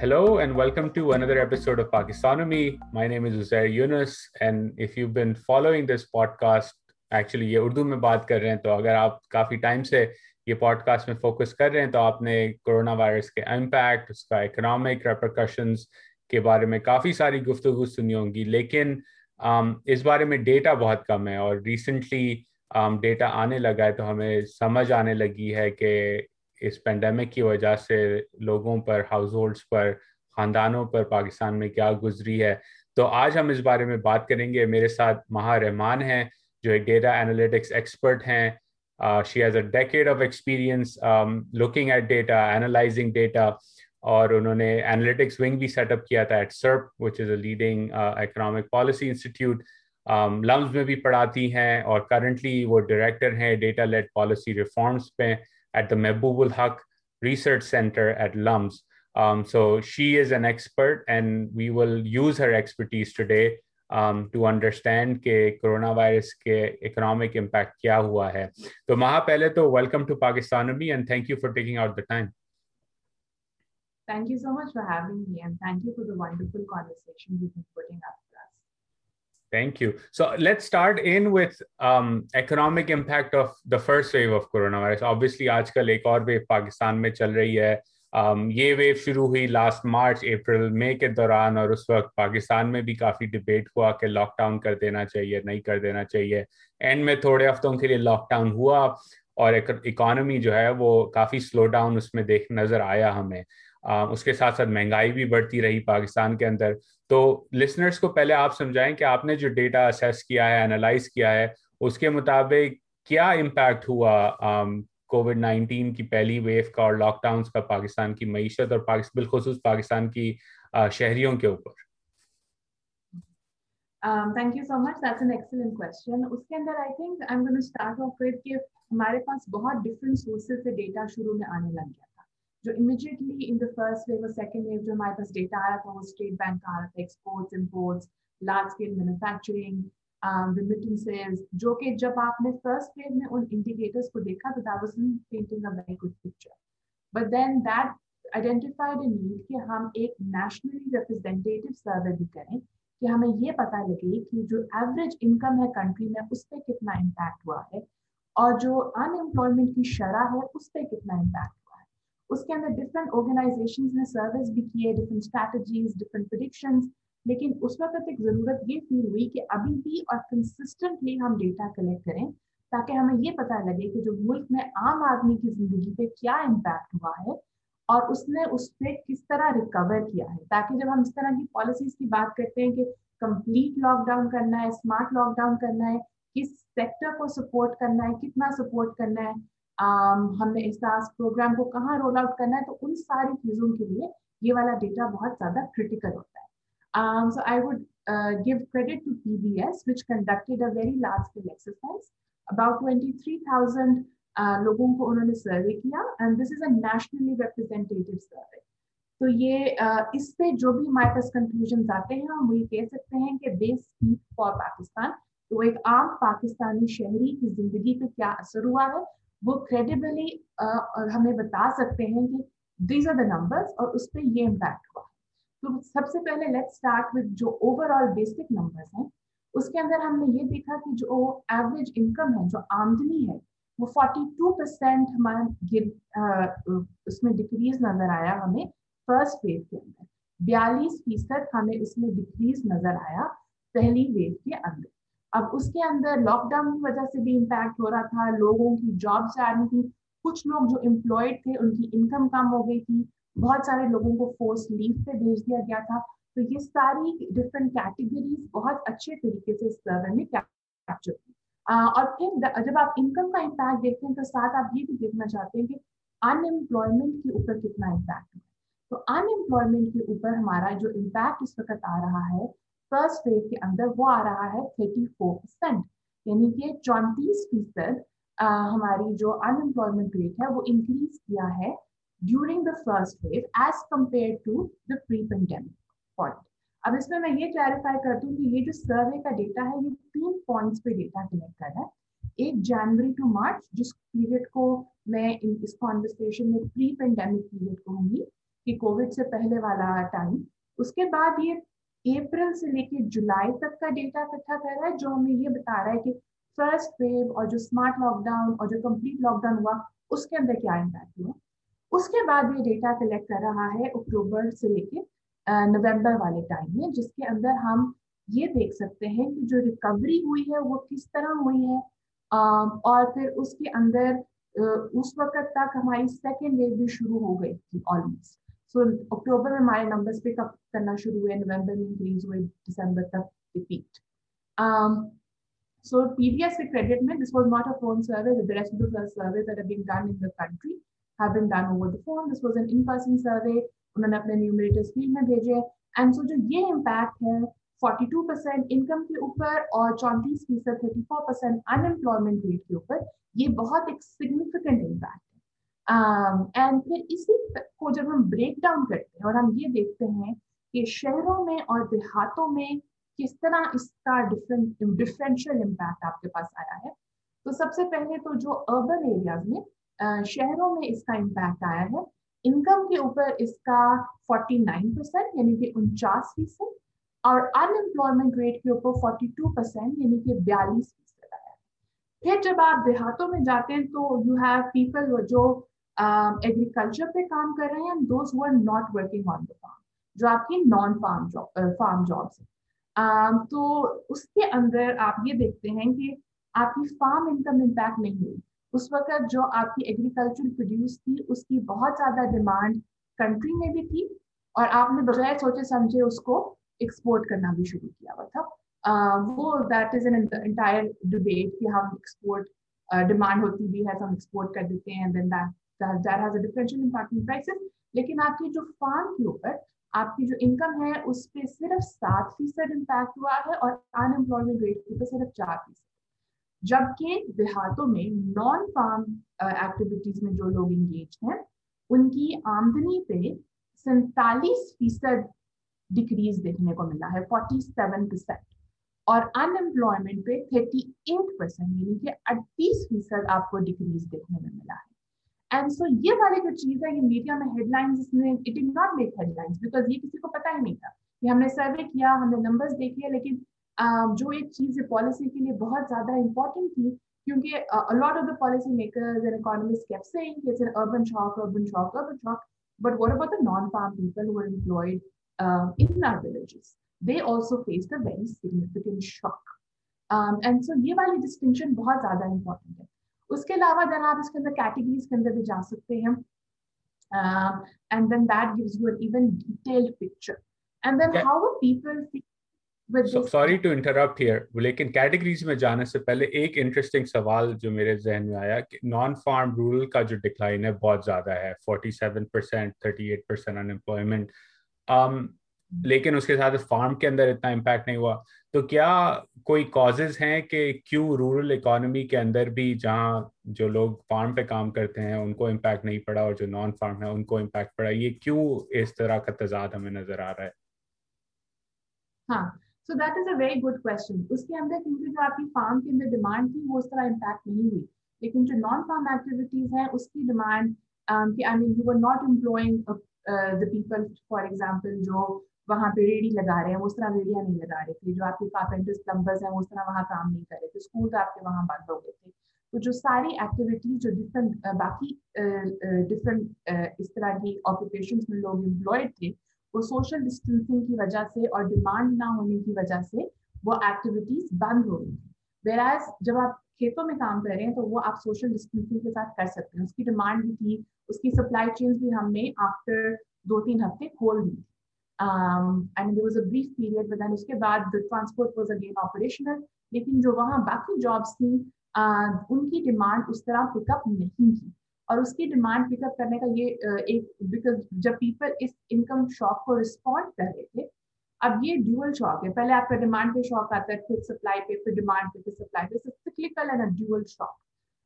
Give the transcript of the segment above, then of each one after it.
Hello and welcome to another episode of Pakistonomy. My name is Uzair Yunus and if you've been following this podcast, actually ये उर्दू में बात कर रहे हैं तो अगर आप काफ़ी टाइम से ये पॉडकास्ट में फोकस कर रहे हैं तो आपने कोरोना वायरस के इम्पैक्ट उसका इकोनॉमिक रेप्रकशंस के बारे में काफ़ी सारी गुफ्तु सुनी होंगी लेकिन um, इस बारे में डेटा बहुत कम है और रिसेंटली डेटा um, आने लगा है तो हमें समझ आने लगी है कि इस पेंडेमिक की वजह से लोगों पर हाउस होल्ड्स पर, ख़ानदानों पर पाकिस्तान में क्या गुजरी है? तो आज हम इस बारे में बात करेंगे। मेरे साथ महा रहमान हैं, जो एक डेटा एनालिटिक्स एक्सपर्ट हैं। She has a decade of experience looking at data analysing data और उन्होंने एनालिटिक्स विंग भी सेटअप किया था at CERP which is a leading economic policy institute LUMS में भी पढ़ाती हैं और करंटली वो डायरेक्टर हैं डेटा लेड पॉलिसी रिफॉर्म्स पे। at the Mahbub ul Haq Research Center at LUMS. Um, so she is an expert, and we will use her expertise today um, to understand the coronavirus economic impact क्या हुआ है. So, Maha, पहले welcome to Pakistonomy and thank you for taking out the time. Thank you so much for having me, and thank you for the wonderful conversation you've been putting up. Thank you. So let's start in with um, economic impact of the first wave of coronavirus. Obviously, आजकल एक और wave Pakistan में चल रही है um, ये wave शुरू हुई लास्ट मार्च अप्रैल मई के दौरान और उस वक्त पाकिस्तान में भी काफ़ी डिबेट हुआ कि लॉकडाउन कर देना चाहिए नहीं कर देना चाहिए एंड में थोड़े हफ्तों के लिए लॉकडाउन हुआ और इकोनॉमी जो है वो काफ़ी स्लो डाउन उसमें देख नज़र आया हमें उसके साथ साथ महँगाई भी बढ़ती रही पाकिस्तान के अंदर। तो लिसनर्स को पहले आप समझाएँ कि आपने जो डेटा असेस किया है एनालाइज किया है उसके मुताबिक क्या इम्पैक्ट हुआ कोविड um, नाइन्टीन की पहली वेव का और लॉकडाउन का पाकिस्तान की मीशत और बिलखसूस पाकिस्तान की शहरियों के ऊपर? Thank you so much that's an excellent question उसके अंदर think I am going to start off with कि हमारे पास बहुत डिफरेंट सोर्सेज से डेटा शुरू में आने लग गया। जो immediately in the first wave और सेकेंड वेव जो हमारे पास डेटा आ रहा था, वो स्टेट बैंक का आ रहा था exports imports large scale manufacturing remittances, जो कि जब आपने फ़र्स्ट वेव में उन इंडिकेटर्स को देखा तो that wasn't painting a very good picture but then that identified need कि हम एक नेशनली रिप्रेजेंटेटिव सर्वे भी करें, कि हमें ये पता लगे कि जो एवरेज इनकम है कंट्री में, उस पर कितना इम्पैक्ट हुआ है, और जो अनएम्प्लॉयमेंट की शरह है, उस पर कितना इम्पैक्ट उसके अंदर डिफरेंट ऑर्गेनाइजेशन ने सर्विस भी किए डिफरेंट स्ट्रैटेजीज डिफरेंट प्रिडिक्शन लेकिन उस वक्त एक ज़रूरत ये फील हुई कि अभी भी और कंसिस्टेंटली हम डेटा कलेक्ट करें, ताकि हमें ये पता लगे कि जो मुल्क में आम आदमी की ज़िंदगी पे क्या इम्पैक्ट हुआ है और उसने उस पर किस तरह रिकवर किया है। ताकि जब हम इस तरह की पॉलिसीज़ की बात करते हैं कि कंप्लीट लॉकडाउन करना है स्मार्ट लॉकडाउन करना है, किस सेक्टर को सपोर्ट करना है, कितना सपोर्ट करना है हमने एहसास प्रोग्राम को कहाँ रोल आउट करना है तो उन सारी चीज़ों के लिए ये वाला डेटा बहुत ज़्यादा क्रिटिकल होता है। um, so I would uh, give credit to PBS, which conducted a very large scale exercise. About 23,000 uh, लोगों को उन्होंने सर्वे किया and this is a nationally representative survey तो ये uh, इस पे जो भी हमारे पास कंक्लूजन आते हैं हम ये कह सकते हैं कि दे स्पीक फॉर पाकिस्तान तो एक आम पाकिस्तानी शहरी की ज़िंदगी पे क्या असर हुआ है? वो क्रेडिबली हमें बता सकते हैं कि दीज आर द नंबर्स और उस पर ये इम्पैक्ट हुआ। तो सबसे पहले लेट्स स्टार्ट विद जो ओवरऑल बेसिक नंबर्स हैं, उसके अंदर हमने ये देखा कि जो एवरेज इनकम है, जो आमदनी है, वो 42 परसेंट हमारा उसमें डिक्रीज नज़र आया हमें फ़र्स्ट वेव के अंदर। बयालीस फ़ीसद हमें उसमें डिक्रीज नज़र आया पहली वेव के अंदर। अब उसके अंदर लॉकडाउन की वजह से भी इम्पैक्ट हो रहा था, लोगों की जॉब जा रही थी। कुछ लोग जो एम्प्लॉयड थे, उनकी इनकम कम हो गई थी। बहुत सारे लोगों को फोर्स लीव पे भेज दिया गया था। तो ये सारी डिफरेंट कैटेगरीज बहुत अच्छे तरीके से सर्वे में कैप्चर की। और फिर जब आप इनकम का इम्पैक्ट देखते हैं तो साथ आप ये भी देखना चाहते हैं कि अनएम्प्लॉयमेंट के ऊपर कितना इम्पैक्ट है। तो अनएम्प्लॉयमेंट के ऊपर हमारा जो इम्पैक्ट इस वक्त आ रहा है फ़र्स्ट वेव के अंदर वो आ रहा है थर्टी फोर परसेंट यानी कि चौंतीस फ़ीसद हमारी जो अनएम्प्लॉयमेंट रेट है, वो इंक्रीज किया है during the first wave as compared to the pre pandemic point अब इसमें मैं ये क्लैरिफाई कर दूँ कि ये जो सर्वे का डेटा है, ये तीन पॉइंट्स पे डेटा कलेक्ट कर रहा है। एक जनवरी टू मार्च जिस पीरियड को मैं इन, इस कॉन्वर्सेशन में प्री पेंडेमिक पीरियड कहूँगी कि कोविड से पहले वाला टाइम उसके बाद ये अप्रैल से लेके जुलाई तक का डेटा इकट्ठा कर रहा है, जो हमें ये बता रहा है कि फ़र्स्ट वेव और जो स्मार्ट लॉकडाउन और जो कंप्लीट लॉकडाउन हुआ, उसके अंदर क्या इम्पैक्ट हुआ? उसके बाद ये डेटा कलेक्ट कर रहा है अक्टूबर से लेके नवंबर वाले टाइम में, जिसके अंदर हम ये देख सकते हैं कि जो रिकवरी हुई है, वो किस तरह हुई है। और फिर उसके अंदर उस वक्त तक हमारी सेकेंड वेव भी शुरू हो गई थी ऑलमोस्ट सो अक्टूबर में हमारे नंबर्स पिकअप करना शुरू हुए नवंबर में इंक्रीज हुए दिसंबर तक repeat So PBS accredited, this was not a phone survey. The rest of the surveys that have been done in the country have been done over the phone. This was an in-person survey. उन्होंने अपने numerators field में भेजे and so जो ये impact है 42 percent income के ऊपर और चौंतीस फ़ीसद थर्टी परसेंट अनएम्प्लॉयमेंट रेट के ऊपर ये बहुत एक सिग्निफिकेंट इम्पैक्ट एंड um, फिर इसी को जब हम ब्रेक डाउन करते हैं और हम ये देखते हैं कि शहरों में और देहातों में किस तरह इसका डिफरेंट डिफरेंशियल इम्पैक्ट आपके पास आया है तो सबसे पहले तो जो अर्बन एरियाज़ में शहरों में इसका इम्पैक्ट आया है इनकम के ऊपर इसका 49 परसेंट यानी कि उनचास फ़ीसद और अनएम्प्लॉयमेंट रेट के ऊपर 42 परसेंट यानी कि बयालीस फ़ीसद आया फिर जब आप देहातों में जाते हैं तो यू हैव पीपल जो एग्रीकल्चर uh, पे काम कर रहे हैं those who are not working on the farm जो आपकी non farm job farm jobs है। तो उसके अंदर आप ये देखते हैं कि आपकी फार्म इनकम इम्पैक्ट नहीं हुई। उस वक्त जो आपकी एग्रीकल्चर प्रोड्यूस थी उसकी बहुत ज़्यादा डिमांड कंट्री में भी थी और आपने बजाय सोचे समझे उसको एक्सपोर्ट करना भी शुरू किया हुआ था। Uh, वो that is an entire debate कि हम एक्सपोर्ट डिमांड होती भी है तो हम एक्सपोर्ट कर देते हैं then that that has a differential impact in prices लेकिन आपकी जो फार्म के ऊपर, आपकी जो इनकम है, उस पर सिर्फ़ सात फ़ीसद इम्पैक्ट हुआ है और अनएम्प्लॉयमेंट रेट के ऊपर सिर्फ़ चार फ़ीसद। जबकि देहातों में नॉन फार्म एक्टिविटीज़ में जो लोग इंगेज हैं, उनकी आमदनी पे सैतालीस फ़ीसद डिक्रीज देखने को मिला है फोर्टी सेवन परसेंट और अनएम्प्लॉयमेंट पे थर्टी एट परसेंट यानी कि अड़तीस फ़ीसद आपको डिक्रीज देखने में मिला है। एंड सो ये वाली जो चीज़ है ये मीडिया में हेडलाइंस इसमें it is not make headlines because ये किसी को पता ही नहीं था। कि हमने सर्वे किया हमने नंबर्स देखे लेकिन uh, जो एक चीज़ है पॉलिसी के लिए बहुत ज़्यादा इंपॉर्टेंट थी क्योंकि a lot of the policy makers and economist keep saying it's an urban shock urban shock urban shock but what about the non farm people who are in our villages they also faced a very significant shock and so ये वाली डिस्टिंगशन बहुत ज़्यादा important है। उसके अलावा then आप इसके अंदर कैटेगरीज के अंदर भी जा सकते हैं। And then that gives you an even detailed picture and then how are people sorry to interrupt here लेकिन कैटेगरीज में जाने से पहले एक इंटरेस्टिंग सवाल जो मेरे जहन में आया कि नॉन फार्म रूरल का जो डिक्लाइन है बहुत ज़्यादा है 47 percent thirty eight percent unemployment लेकिन उसके साथ फार्म के अंदर इतना इम्पैक्ट नहीं हुआ। तो क्या कोई कॉजेज हैं कि क्यों रूरल इकोनॉमी के अंदर भी जहाँ जो लोग फार्म पे काम करते हैं उनको इम्पैक्ट नहीं पड़ा और जो नॉन फार्म है उनको इम्पैक्ट पड़ा? ये क्यों इस तरह का तजाद हमें नज़र आ रहा है? हाँ so that is a very good question उसके अंदर क्योंकि जो आपकी फार्म के अंदर डिमांड थी वो उस तरह इम्पैक्ट नहीं हुई। लेकिन जो नॉन फार्म एक्टिविटीज़ हैं उसकी demand I mean you were not employing the people for example जो वहाँ पे रेडी लगा रहे हैं, उस तरह रेडिया नहीं लगा रहे थे, जो आपके कारपेंटर्स प्लम्बर्स हैं, उस तरह वहाँ काम नहीं कर रहे थे स्कूल तो आपके वहाँ बंद हो गए थे। तो जो सारी एक्टिविटीज़ जो डिफरेंट बाकी डिफरेंट इस तरह की ऑक्यूपेशन में लोग एम्प्लॉयड थे, वो सोशल डिस्टेंसिंग की वजह से और डिमांड ना होने की वजह से वो एक्टिविटीज़ बंद हो गई। थी वेराज जब आप खेतों में काम कर रहे हैं तो वो आप सोशल डिस्टेंसिंग के साथ कर सकते हैं। उसकी डिमांड भी थी, उसकी सप्लाई चेन भी हमने आफ्टर दो तीन हफ़्ते खोल दी थी। um, and there was a brief period but then उसके बाद the transport was again operational लेकिन जो वहाँ बाकी jobs थी uh, उनकी डिमांड उस तरह पिकअप नहीं की और उसकी डिमांड पिकअप करने का ये uh, एक बिकॉज जब पीपल इस इनकम शॉक को रिस्पॉन्ड कर रहे थे अब ये ड्यूअल शॉक है पहले आपका डिमांड पे शॉक आता है फिर सप्लाई पे फिर डिमांड पे फिर सप्लाई पे cyclical and a dual shock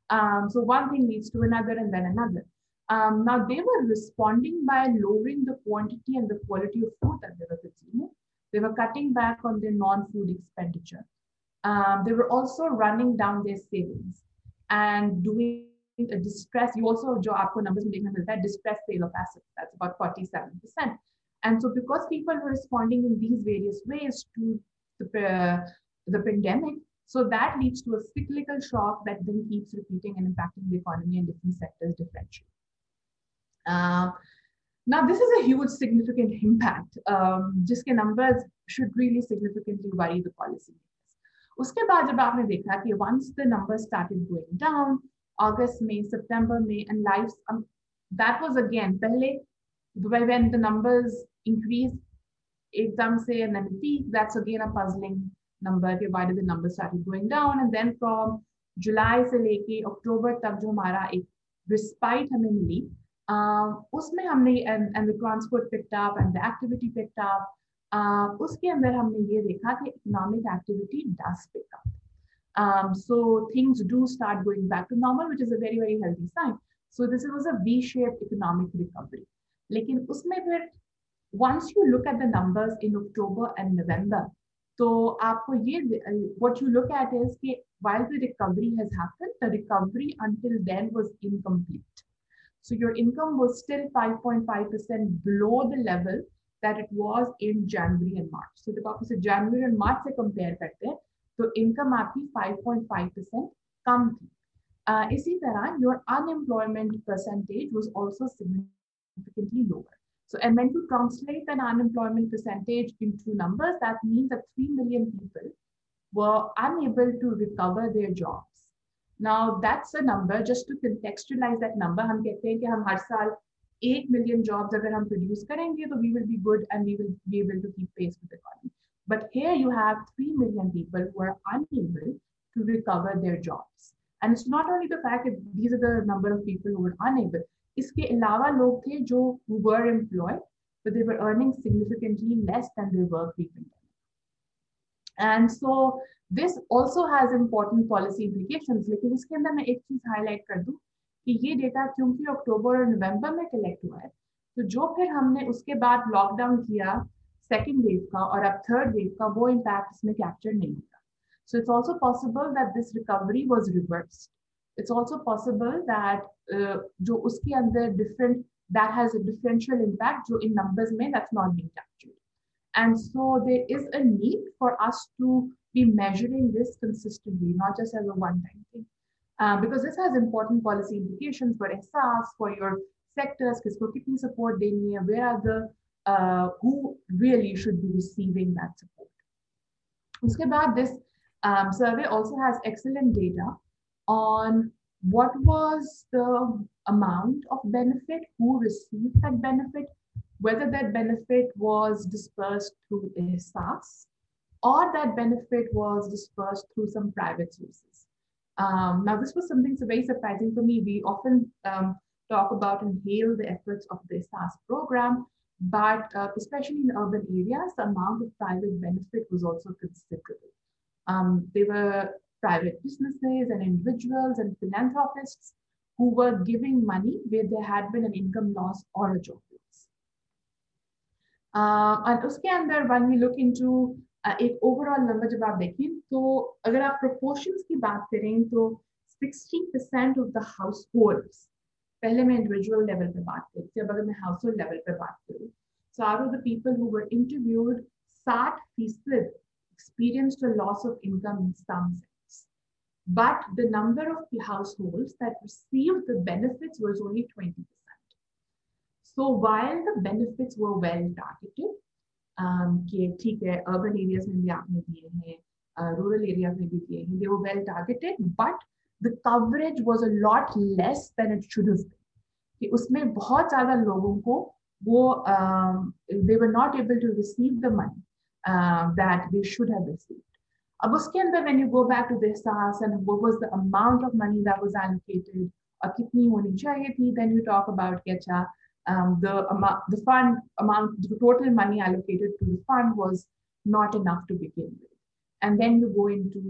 um, so one thing leads to another and then another um, now they were responding by lowering the quantity and the quality of food that they were consuming. They were cutting back on their non-food expenditure. Um, they were also running down their savings and doing a distress. You also, jo aapko numbers that distress sale of assets. That's about 47%. And so because people were responding in these various ways to the, uh, the pandemic, so that leads to a cyclical shock that then keeps repeating and impacting the economy in different sectors differentially. Uh, now, this is a huge significant impact. Um, जिसके numbers should really significantly worry the policy. उसके बाद जब आपने देखा कि once the numbers started going down, August, May, September, May, and life, um, that was again पहले when the numbers increased एकदम से and then peak, that's again a puzzling number. Okay, why did the number started going down? And then from July से लेके October तक जो हमारा एक respite हमें मिली, uh, उसमें हमने and the transport picked up and the activity picked up उसके अंदर हमने ये देखा कि economic activity does pick up so things do start going back to normal which is a very very healthy sign so this was a V shape economic recovery लेकिन उसमें फिर once you look at the numbers in October and November तो आपको ये what you look at is कि while the recovery has happened the recovery until then was incomplete So your income was still 5.5% below the level that it was in January and March. So जब आप उसे January and March से compare करते हैं, तो income आपकी 5.5% कम थी. Uh, इसी तरह your unemployment percentage was also significantly lower. So, and when you translate an unemployment percentage into numbers, that means that 3 million people were unable to recover their jobs. Now, that's a number, just to contextualize that number, हम कहते हैं कि हम हर साल 8 million jobs अगर हम produce करेंगे, तो we will be good and we will be able to keep pace with the economy. But here you have 3 million people who are unable to recover their jobs. And it's not only the fact that these are the number of people who are unable, इसके अलावा लोग थे जो were employed but they were earning significantly less than they were pre-pandemic and so this also has important policy implications लेकिन इसके अंदर मैं एक चीज हाईलाइट कर दूं कि ये डेटा क्योंकि अक्टूबर और नवंबर में कलेक्ट हुआ है तो जो फिर हमने उसके बाद लॉकडाउन किया सेकेंड वेव का और अब थर्ड वेव का वो इम्पैक्ट इसमें कैप्चर नहीं होता so it's also possible that this recovery was reversed it's also possible that uh, जो उसके अंदर different that has a differential impact जो in numbers में that's not being captured and so there is a need for us to be measuring this consistently, not just as a one-time thing. Uh, because this has important policy implications for SRs, for your sectors, for kitni support deni hai, where are the, uh, who really should be receiving that support. This um, survey also has excellent data on what was the amount of benefit, who received that benefit, whether that benefit was dispersed through a Ehsaas or that benefit was dispersed through some private sources. Um, now, this was something so very surprising for me. We often um, talk about and hail the efforts of the Ehsaas program, but uh, especially in urban areas, the amount of private benefit was also considerable. Um, were private businesses and individuals and philanthropists who were giving money where there had been an income loss or a job loss. Uh, and उसके अंदर when we look into uh, एक overall number जब आप देखें तो अगर आप proportions की बात करें तो 60% of the households पहले मैं individual level पे बात करी थी अब अगर मैं household level पे बात करूँ so out of the people who were interviewed 60 फीसद experienced a loss of income in some sense but the number of the households that received the benefits was only 20%. So while the benefits were well targeted, um, urban areas mein bhi aapne diye rural areas mein bhi diye hai, they were well targeted, but the coverage was a lot less than it should have been. Ki um, they were not able to receive the money uh, that they should have received. Ab uske andar when you go back to the Ehsaas and what was the amount of money that was allocated, or kitni honi chahiye thi, then you talk about, ki, um, the amount the fund amount the total money allocated to the fund was not enough to begin with and then you go into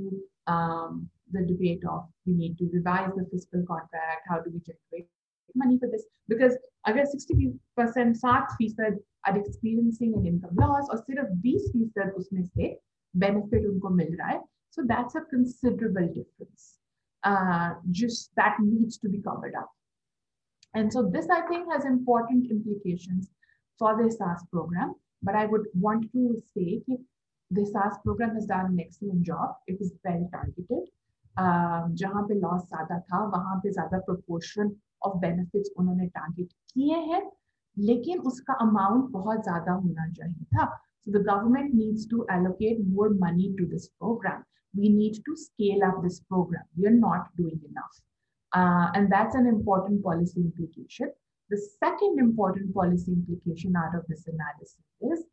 um, the debate of we need to revise the fiscal contract how do we generate money for this because अगर 60% 60 फीसद are experiencing an income loss और सिर्फ 20 फीसद उसमें से benefit unko mil raha hai. So that's a considerable difference. uh, just that needs to be covered up. and so this, I think, has important implications for the Ehsaas program. But I would want to say the Ehsaas program has done an excellent job. It was well targeted. Um, जहाँ पे loss ज्यादा था वहां पे ज्यादा proportion of benefits उन्होंने target किए हैं लेकिन उसका अमाउंट बहुत ज्यादा होना चाहिए था So the government needs to allocate more money to this program. We need to scale up this program. We are not doing enough. Uh, and that's an important policy implication. The second important policy implication out of this analysis is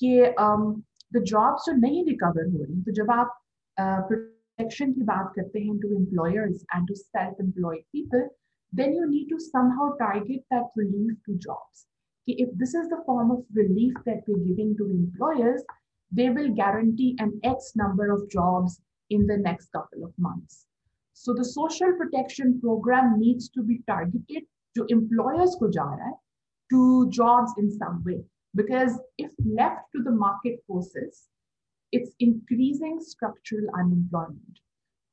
that um, the jobs जो नहीं recover हो रही तो जब आप uh, protection की बात करते हैं to employers and to self-employed people, then you need to somehow target that relief to jobs if this is the form of relief that we're giving to employers, they will guarantee an X number of jobs in the next couple of months. So the social protection program needs to be targeted to employers ko ja raha hai, to jobs in some way. Because if left to the market forces, it's increasing structural unemployment.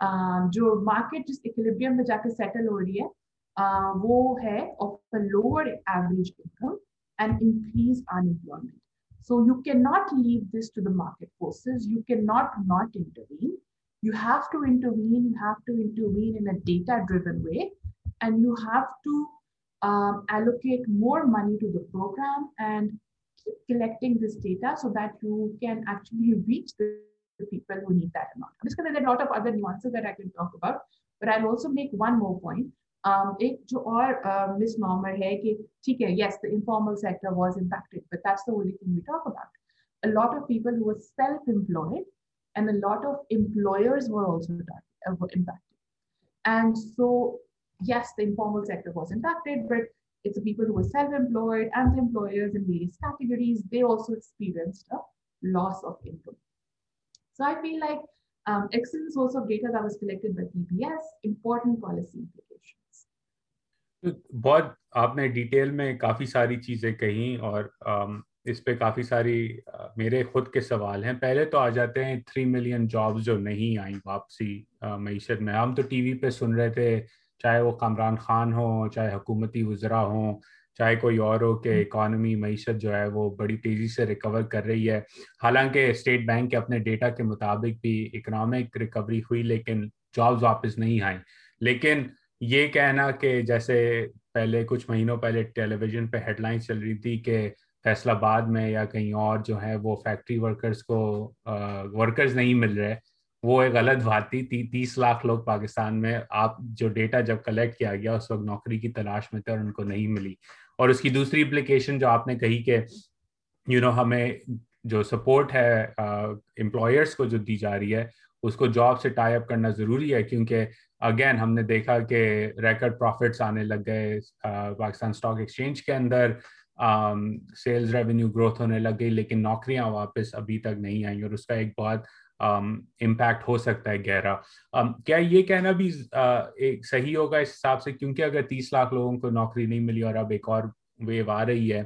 Um, जो market जिस equilibrium में जाकर settle हो रही है uh, वो है of a lower average income and increase unemployment. So you cannot leave this to the market forces. You cannot not intervene. You have to intervene. You have to intervene in a data-driven way, and you have to um, allocate more money to the program and keep collecting this data so that you can actually reach the, the people who need that amount. I'm just going to there are a lot of other nuances that I can talk about, but I'll also make one more point. Um, एक जो और मिसनॉमर uh, है कि ठीक है yes the informal sector was impacted but that's the only thing we talk about a lot of people who were self-employed and a lot of employers were also uh, were impacted and so yes the informal sector was impacted but it's the people who were self-employed and the employers in various categories they also experienced a loss of income so i feel like um, excellent source of data that was collected by PBS, important policy implications. तो बहुत आपने detail में काफ़ी सारी चीज़ें कही और इस पे काफ़ी सारी मेरे खुद के सवाल हैं। पहले तो आ जाते हैं थ्री मिलियन जॉब्स जो नहीं आई वापसी मीशत में। हम तो टीवी पे सुन रहे थे चाहे वो कमरान खान हो चाहे हुकूमती वज्रा हो चाहे कोई और हो कि इकॉनमी मीशत जो है वो बड़ी तेज़ी से रिकवर कर रही है। हालाँकि स्टेट बैंक के अपने डेटा के मुताबिक भी इकनॉमिक रिकवरी हुई लेकिन जॉब्स वापस नहीं आई। लेकिन ये कहना कि जैसे पहले कुछ महीनों पहले टेलीविज़न पे हेडलाइंस चल रही थी कि फैसलाबाद में या कहीं और जो है वो फैक्ट्री वर्कर्स को वर्कर्स नहीं मिल रहे, वो एक गलत बात थी। तीस लाख लोग पाकिस्तान में, आप जो डेटा जब कलेक्ट किया गया, उस वक्त नौकरी की तलाश में थे और उनको नहीं मिली। और उसकी दूसरी इम्प्लीकेशन जो आपने कही कि यू नो हमें जो सपोर्ट है एम्प्लॉयर्स को जो दी जा रही है, उसको जॉब से टाई अप करना ज़रूरी है, क्योंकि अगेन हमने देखा कि रिकॉर्ड प्रॉफिट्स आने लग गए पाकिस्तान स्टॉक एक्सचेंज के अंदर। सेल्स रेवेन्यू ग्रोथ होने लग गई लेकिन नौकरियाँ वापस अभी तक नहीं आई और उसका एक बहुत इम्पैक्ट हो सकता है गहरा। um, क्या ये कहना भी uh, एक सही होगा इस हिसाब से? क्योंकि अगर तीस लाख लोगों को नौकरी नहीं मिली और अब एक और वेव आ रही है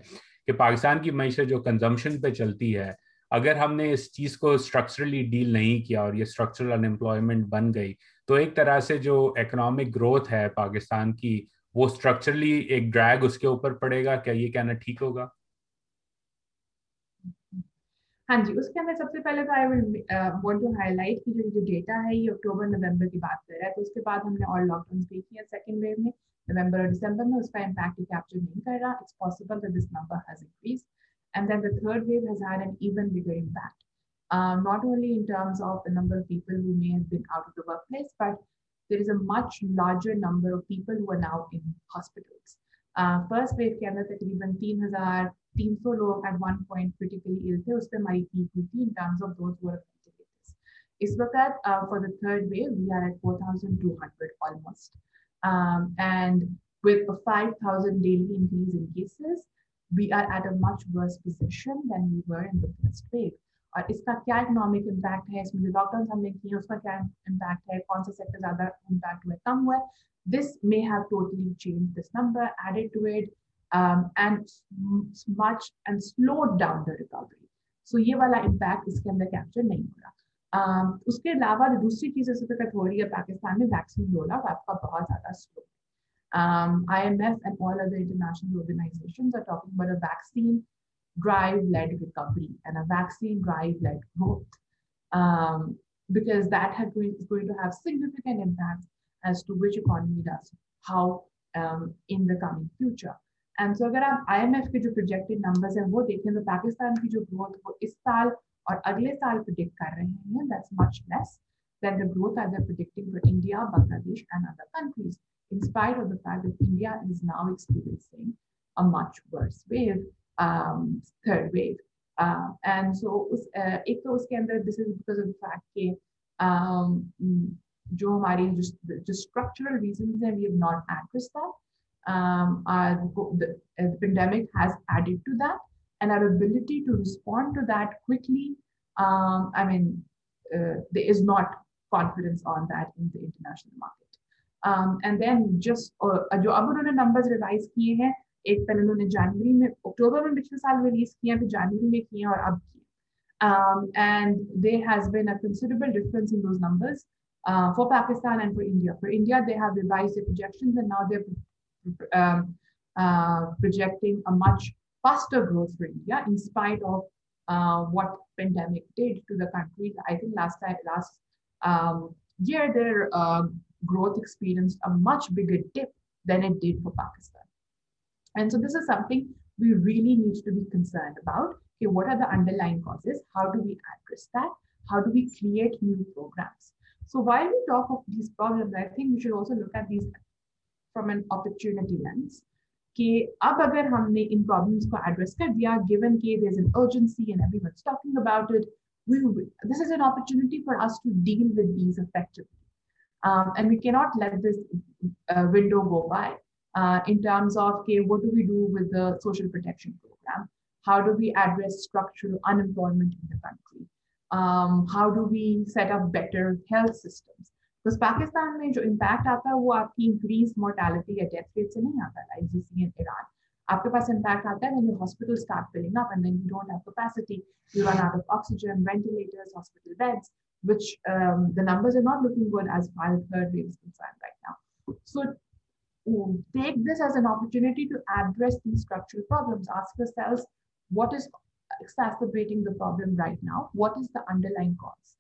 कि पाकिस्तान की मीशत जो कंजम्पशन पे चलती है अगर हमने इस चीज़ को स्ट्रक्चरली डील नहीं किया और ये स्ट्रक्चरल अनएम्प्लॉयमेंट बन गई तो एक तरह से जो इकोनॉमिक ग्रोथ है पाकिस्तान की वो स्ट्रक्चरली एक ड्रैग उसके ऊपर पड़ेगा क्या ये कहना ठीक होगा? हाँ जी उसके अंदर सबसे पहले तो I will want to highlight कि जो जो डेटा है ये अक्टूबर नवंबर की बात कर रहा है तो उसके बाद हमने और लॉकडाउन देखी है सेकेंड वेव में नवंबर और दिसंबर में उसका इम्पैक्ट कैप्चर नहीं कर रहा it's possible that this number has And then the third wave has had an even bigger impact, um, not only in terms of the number of people who may have been out of the workplace, but there is a much larger number of people who are now in hospitals. Uh, first wave के अंदर तकरीबन 3,300 लोग at one point critically ill थे उस पर हमारी peak हुई थी in terms of those who are ventilators. इस वक्त uh, for the third wave we are at 4,200 almost, um, and with a 5,000 daily increase in cases, we are at a much worse position than we were in the first wave. और इसका क्या economic impact है? इसमें जो lockdown हमने किए उसका क्या इम्पैक्ट है? कौन सा सेक्टर ज़्यादा इम्पैक्ट हुआ कम हुआ this may have totally change this number added to it and much and slow down the recovery so ये वाला इम्पैक्ट इसके अंदर कैप्चर नहीं हो रहा। um, उसके अलावा जो दूसरी चीज़ इस पर तो हो रही है पाकिस्तान में वैक्सीन रोल आउट आपका बहुत ज़्यादा slow I M F and all other international organization are talking about a vaccine drive-led recovery and a vaccine drive-led growth um, because that going, is going to have significant impact as to which economy does how um, in the coming future. And so अगर आप IMF के जो projected numbers हैं वो देखें तो पाकिस्तान की जो growth वो इस साल और अगले साल predict कर रहे हैं that's much less than the growth that they're predicting for India, Bangladesh and other countries in spite of the fact that India is now experiencing a much worse wave, um, third wave. Uh, and so उस uh, एक तो उसके अंदर this is because of the fact कि um, जो हमारी जो जो structural reasons हैं we have not addressed that. Um, uh, the, the pandemic has added to that, and our ability to respond to that quickly. Um, I mean, uh, there is not confidence on that in the international market. And then just जो अब उन्होंने numbers revise किए हैं एक पहले उन्होंने जनवरी में अक्टूबर में पिछले साल रिलीज किए फिर जनवरी में किए और अब किए um, and there has been a considerable difference in those numbers uh, for Pakistan and for India. For India, they have revised their projections and now they're um, uh, projecting a much faster growth for India in spite of uh, what pandemic did to the country. I think last time, last um, year, their growth experienced a much bigger dip than it did for Pakistan. And so this is something we really need to be concerned about. Okay, what are the underlying causes? How do we address that? How do we create new programs? So while we talk of these problems, I think we should also look at these from an opportunity lens. कि अब अगर हमने इन problems को address कर दिया given के there is N urgency and everyone's talking about it we this is an opportunity for us to deal with these effectively um, and we cannot let this uh, window go by uh, in terms of, okay, what do we do with the social protection program? How do we address structural unemployment in the country? Um, how do we set up better health systems? Because Pakistan में जो impact आता है वो आपकी increased mortality या death rate से नहीं आता like you see in Iran. आपके पास impact आता है when your hospitals start filling up and then you don't have capacity, you run out of oxygen, ventilators, hospital beds, which um, the numbers are not looking good as far as third wave is concerned right now. So take this as an opportunity to address these structural problems. Ask yourselves, what is exacerbating the problem right now? What is the underlying cause?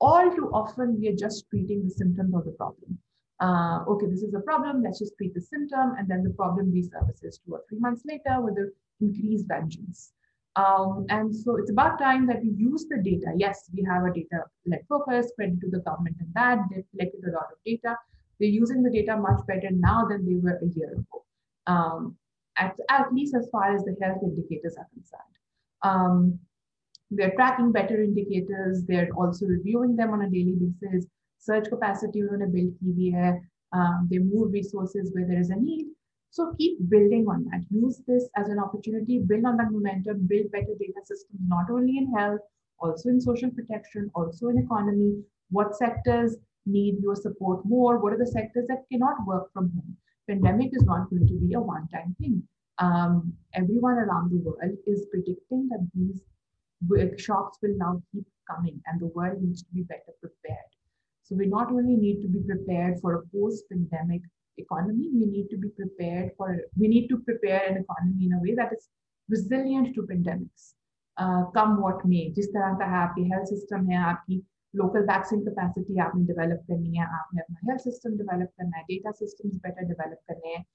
All too often, we are just treating the symptoms of the problem. Uh, okay, this is a problem, let's just treat the symptom, and then the problem resurfaces two or three months later with an increased vengeance. Um, and so it's about time that we use the data. Yes, we have a data-led focus, credit to the government and that, they've collected a lot of data. They're using the data much better now than they were a year ago, um, at, at least as far as the health indicators are concerned. Um, they're tracking better indicators. They're also reviewing them on a daily basis. Search capacity उन्होंने build की हुई है. Um, they move resources where there is a need. So keep building on that. Use this as an opportunity, build on that momentum, build better data systems, not only in health, also in social protection, also in economy. What sectors need your support more? What are the sectors that cannot work from home? Pandemic is not going to be a one-time thing. Um, everyone around the world is predicting that these shocks will now keep coming and the world needs to be better prepared. So we not only need to be prepared for a post-pandemic economy, we need to be prepared for, we need to prepare an economy in a way that is resilient to pandemics. Uh, come what may, जिस तरह का है आपकी health system है आपकी local vaccine capacity आपने develop करनी है आपने अपना health system develop करना है data systems better develop करने हैं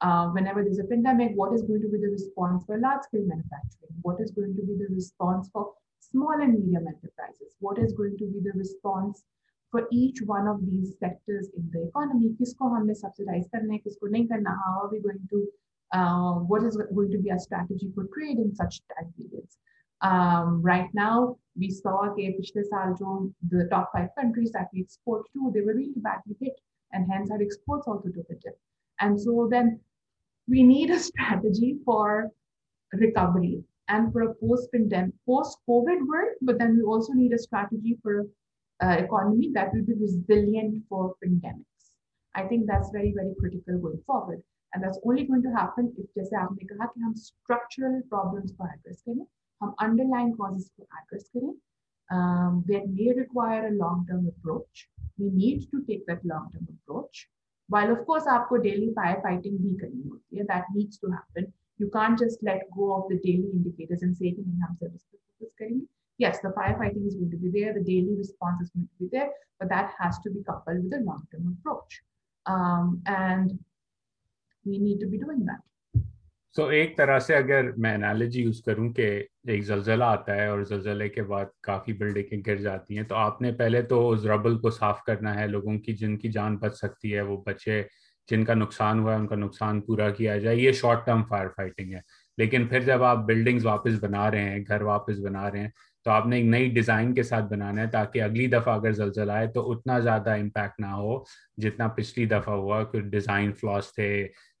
uh, whenever there's a pandemic, what is going to be the response for large scale manufacturing? What is going to be the response for small and medium enterprises? What is going to be the response for each one of these sectors in the economy kisko humne subsidize karna hai kisko nahi karna how are we going to uh, what is going to be our strategy for trade in such time periods um, right now we saw ke pichle saal jo the top 5 countries that we export to they were really badly hit and hence our exports also took a dip and so then we need a strategy for recovery and for a post pandemic post covid world but then we also need a strategy for uh, economy that will be resilient for pandemics. I think that's very, very critical going forward. And that's only going to happen if जैसे आपने कहा कि हम structural problems को address करें, हम underlying causes को address करें. um, that may require a long-term approach. We need to take that long-term approach. While of course आपको daily firefighting भी करनी होती है, that needs to happen. You can't just let go of the daily indicators and say कि नहीं हम service पे focus करेंगे. Yes, the firefighting is going to be there, the daily response is going to be there, but that has to be coupled with a long-term approach. Um, and we need to be doing that. So so, एक तरह से अगर मैं analogy use करूं कि एक जलजला आता है और जलजले के बाद काफ़ी बिल्डिंगें गिर जाती हैं। तो आपने पहले तो उस रबल को साफ़ करना है लोगों की, जिनकी जान बच सकती है, वो बचे, जिनका नुकसान हुआ है उनका नुकसान पूरा किया जाए। ये शॉर्ट टर्म फायर फाइटिंग है। लेकिन फिर जब आप बिल्डिंग्स वापस बना रहे हैं, घर वापस बना रहे हैं तो आपने एक नई डिज़ाइन के साथ बनाना है ताकि अगली दफ़ा अगर जलजला आए तो उतना ज़्यादा इम्पैक्ट ना हो जितना पिछली दफ़ा हुआ कुछ डिज़ाइन फ्लॉस थे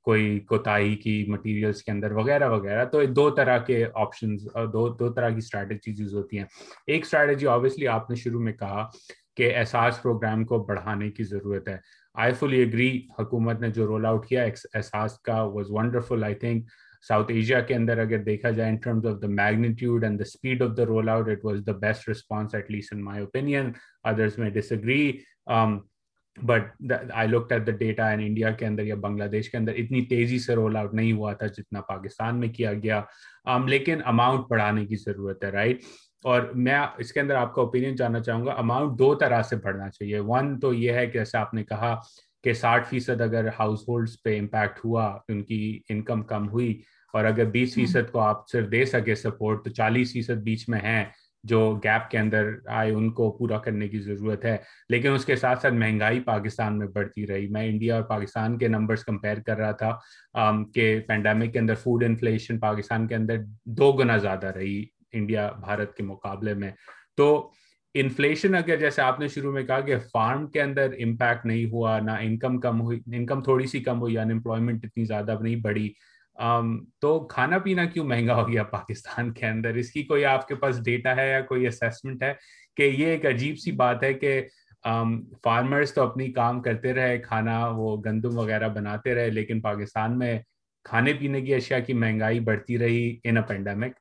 कोई कोताही की मटेरियल्स के अंदर वगैरह वगैरह तो दो तरह के ऑप्शन दो दो तरह की स्ट्रैटेजीज यूज़ होती हैं। एक स्ट्रैटेजी ऑब्वियसली आपने शुरू में कहा कि एहसास प्रोग्राम को बढ़ाने की ज़रूरत है। आई फुली एग्री हुकूमत ने जो रोल आउट किया एहसास का was wonderful I think South Asia के अंदर अगर देखा जाए in terms of the magnitude and the speed of the roll out it was the best response at least in my opinion others may disagree but I look at the data in India के अंदर या बांग्लादेश के अंदर इतनी तेज़ी से roll out नहीं हुआ था जितना पाकिस्तान में किया गया um, लेकिन अमाउंट बढ़ाने की ज़रूरत है राइट right? और मैं इसके अंदर आपका ओपिनियन जानना चाहूँगा अमाउंट दो तरह से बढ़ना चाहिए वन तो ये है कि जैसे आपने कहा कि साठ फ़ीसद अगर हाउस होल्ड पे इम्पैक्ट हुआ उनकी इनकम कम हुई और अगर बीस हम्म। फ़ीसद को आप सिर्फ़ दे सके सपोर्ट तो चालीस फ़ीसद बीच में है जो गैप के अंदर आए, उनको पूरा करने की ज़रूरत है। लेकिन उसके साथ साथ महँगाई पाकिस्तान में बढ़ती रही। मैं इंडिया और पाकिस्तान के नंबर्स कंपेयर कर रहा था कि पेंडेमिक के अंदर फ़ूड इन्फ्लेशन पाकिस्तान के अंदर दो गुना ज़्यादा रही इंडिया, भारत के मुकाबले में। तो इन्फ्लेशन अगर जैसे आपने शुरू में कहा कि फार्म के अंदर इम्पैक्ट नहीं हुआ, ना इनकम कम हुई इनकम थोड़ी सी कम हुई अनएम्प्लॉयमेंट इतनी ज़्यादा नहीं बढ़ी तो खाना पीना क्यों महँगा हो गया पाकिस्तान के अंदर इसकी कोई आपके पास डेटा है या कोई असेसमेंट है कि ये एक अजीब सी बात है कि फार्मर्स तो अपनी काम करते रहे खाना वो गंदम वगैरह बनाते रहे लेकिन पाकिस्तान में खाने पीने की अशिया की महँगाई बढ़ती रही in a pandemic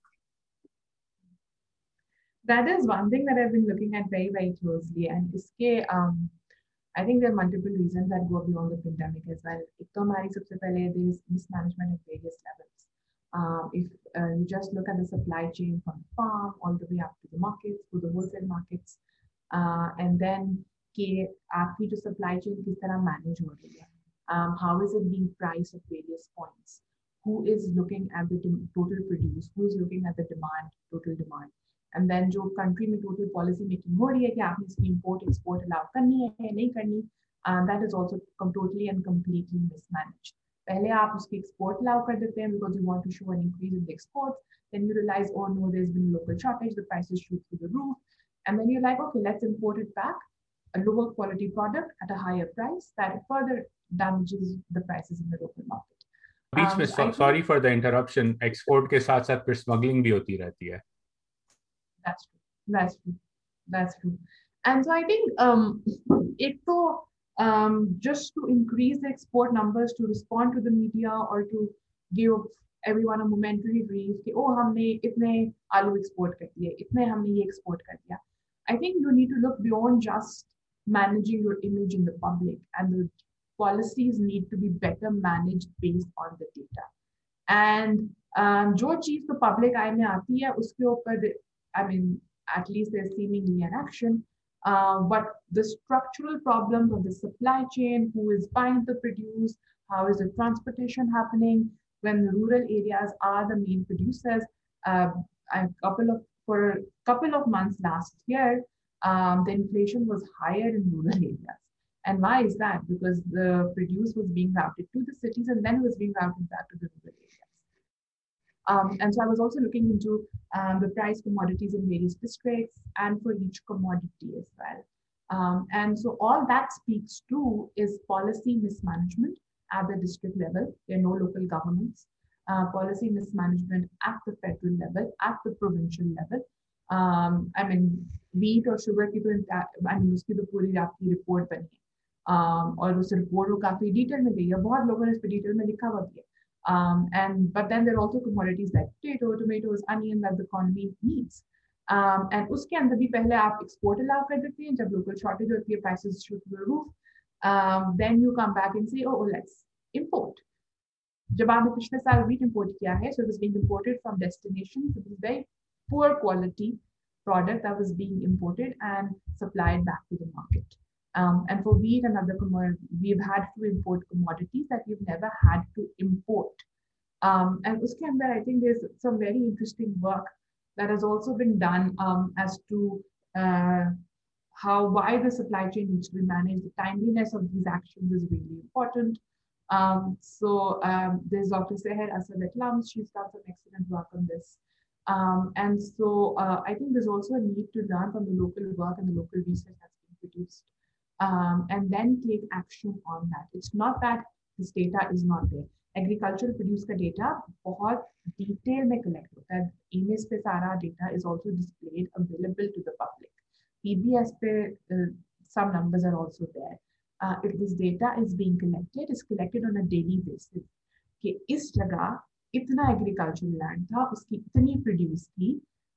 That is one thing that I've been looking at very, very closely. And iske, um, I think there are multiple reasons that go beyond the pandemic as well. एक तो हमारी सबसे पहले there is mismanagement at various levels. Um, if uh, you just look at the supply chain from the farm all the way up to the markets, to the wholesale markets, uh, and then कि आपकी जो supply chain किस तरह manage हो रही है, um, how is it being priced at various points, who is looking at the total produce, who is looking at the demand, total demand, and then जो country में टोटल पॉलिसी मेकिंग हो रही है कि आपने इसकी इम्पोर्ट एक्सपोर्ट अलाउ करनी है नहीं करनी that is also totally and completely mismanage पहले आप उसकी एक्सपोर्ट अलाउ कर देते हैं because you want to show an increase in the exports then you realize oh no there's been a local shortage the prices shoot through the roof and then you're like okay let's import it back a lower quality product at a higher price that further damages the prices in the local market बीच में sorry for the interruption export के साथ साथ फिर smuggling भी होती रहती है that's true. That's true. That's true. And so I think um, it to um, just to increase the export numbers to respond to the media or to give everyone a momentary brief कि oh हमने इतने आलू export कर दिए इतने हमने ये export कर दिया I think you need to look beyond just managing your image in the public and the policies need to be better managed based on the data and um, जो चीज तो पब्लिक आई में आती है उसके ऊपर I mean, at least there's seemingly an action. Uh, but the structural problems of the supply chain, who is buying the produce, how is the transportation happening when the rural areas are the main producers. Uh, a couple of for a couple of months last year, um, the inflation was higher in rural areas. And why is that? Because the produce was being routed to the cities and then was being routed back to the rural. Um, and so I was also looking into um, the price commodities in various districts and for each commodity as well. Um, and so all that speaks to is policy mismanagement at the district level. There are no local governments. Uh, policy mismanagement at the federal level, at the provincial level. Um, I mean, wheat or sugar की तो I mean उसकी तो पूरी आपकी report बनी है um, और उस रिपोर्ट को काफी डिटेल में दी है बहुत लोगों ने इस पर डिटेल में लिखा हुआ भी है um, and but then there are also commodities like potato, tomatoes, onion that the economy needs. um, and उसके अंदर भी पहले आप export allow कर देते हैं जब local shortage होती है prices shoot through the roof um, then you come back and say oh, oh let's import जब आपने पिछले साल wheat import किया है so it was being imported from destination so it was very poor quality product that was being imported and supplied back to the market um, and for wheat and other commodities, we've had to import commodities that we've never had to import. Um, and uske andar, I think there's some very interesting work that has also been done um, as to uh, how why the supply chain needs to be managed. The timeliness of these actions is really important. Um, so um, there's Dr. Seher Asad at She's done some excellent work on this. Um, and so uh, I think there's also a need to learn from the local work and the local research that's been produced um, and then take action on that. It's not that this data is not there. Agricultural produce का data बहुत detail में collect होता है. AMIS पे सारा data is also displayed available to the public. PBS पे uh, some numbers are also there. Uh, if this data is being collected, it's collected on a daily basis. कि इस जगह इतना एग्रीकल्चर लैंड था उसकी इतनी प्रोड्यूस की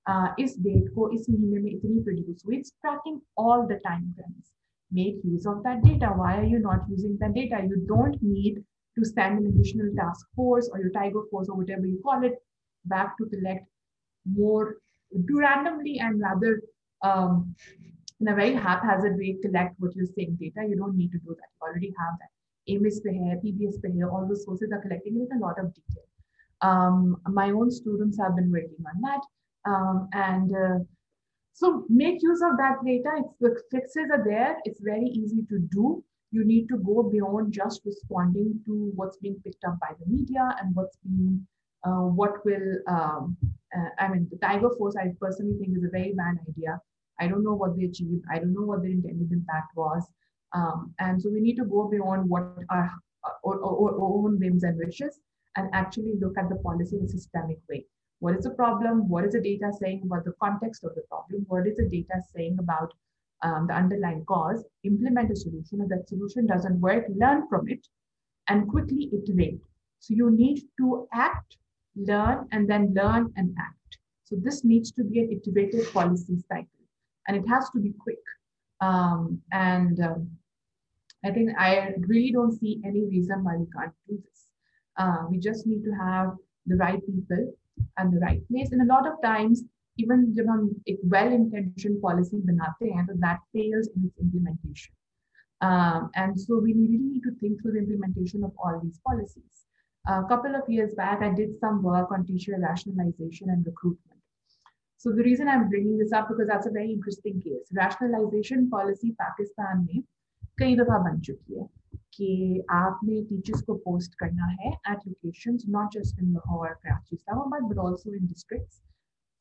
uh, इस डेट को इस महीने में इतनी प्रोड्यूस हुई it's tracking all the time trends make use of that data. Why are you not using that data? You don't need to send an additional task force or your tiger force or whatever you call it back to collect more, do randomly and rather um, in a very haphazard way collect what you're saying data. You don't need to do that. You already have that. AMIS pe PBS pe all those sources are collecting with a lot of detail. Um, my own students have been working on that. Um, and uh, so make use of that data. It's, the fixes are there. It's very easy to do. You need to go beyond just responding to what's being picked up by the media and what's being, uh, what will, um, uh, I mean, the Tiger Force, I personally think is a very bad idea. I don't know what they achieved. I don't know what their intended impact was. Um, and so we need to go beyond what our, our, our, our own whims and wishes and actually look at the policy in a systemic way. What is the problem? What is the data saying about the context of the problem? What is the data saying about um, the underlying cause? Implement a solution. If that solution doesn't work, learn from it and quickly iterate. So you need to act, learn, and then learn and act. So this needs to be an iterative policy cycle and it has to be quick. Um, and um, I think I really don't see any reason why we can't do this. Uh, we just need to have the right people and the right place. And a lot of times, even जब हम एक well intentioned policy बनाते हैं तो that fails in its implementation. Um, and so we really need to think through the implementation of all these policies. A couple of years back, I did some work on teacher rationalization and recruitment. So the reason I'm bringing this up because that's a very interesting case. Rationalization policy Pakistan में कई दफा बन चुकी है कि आपने teachers को post करना है at locations not just in Lahore, Karachi, Islamabad, but also in districts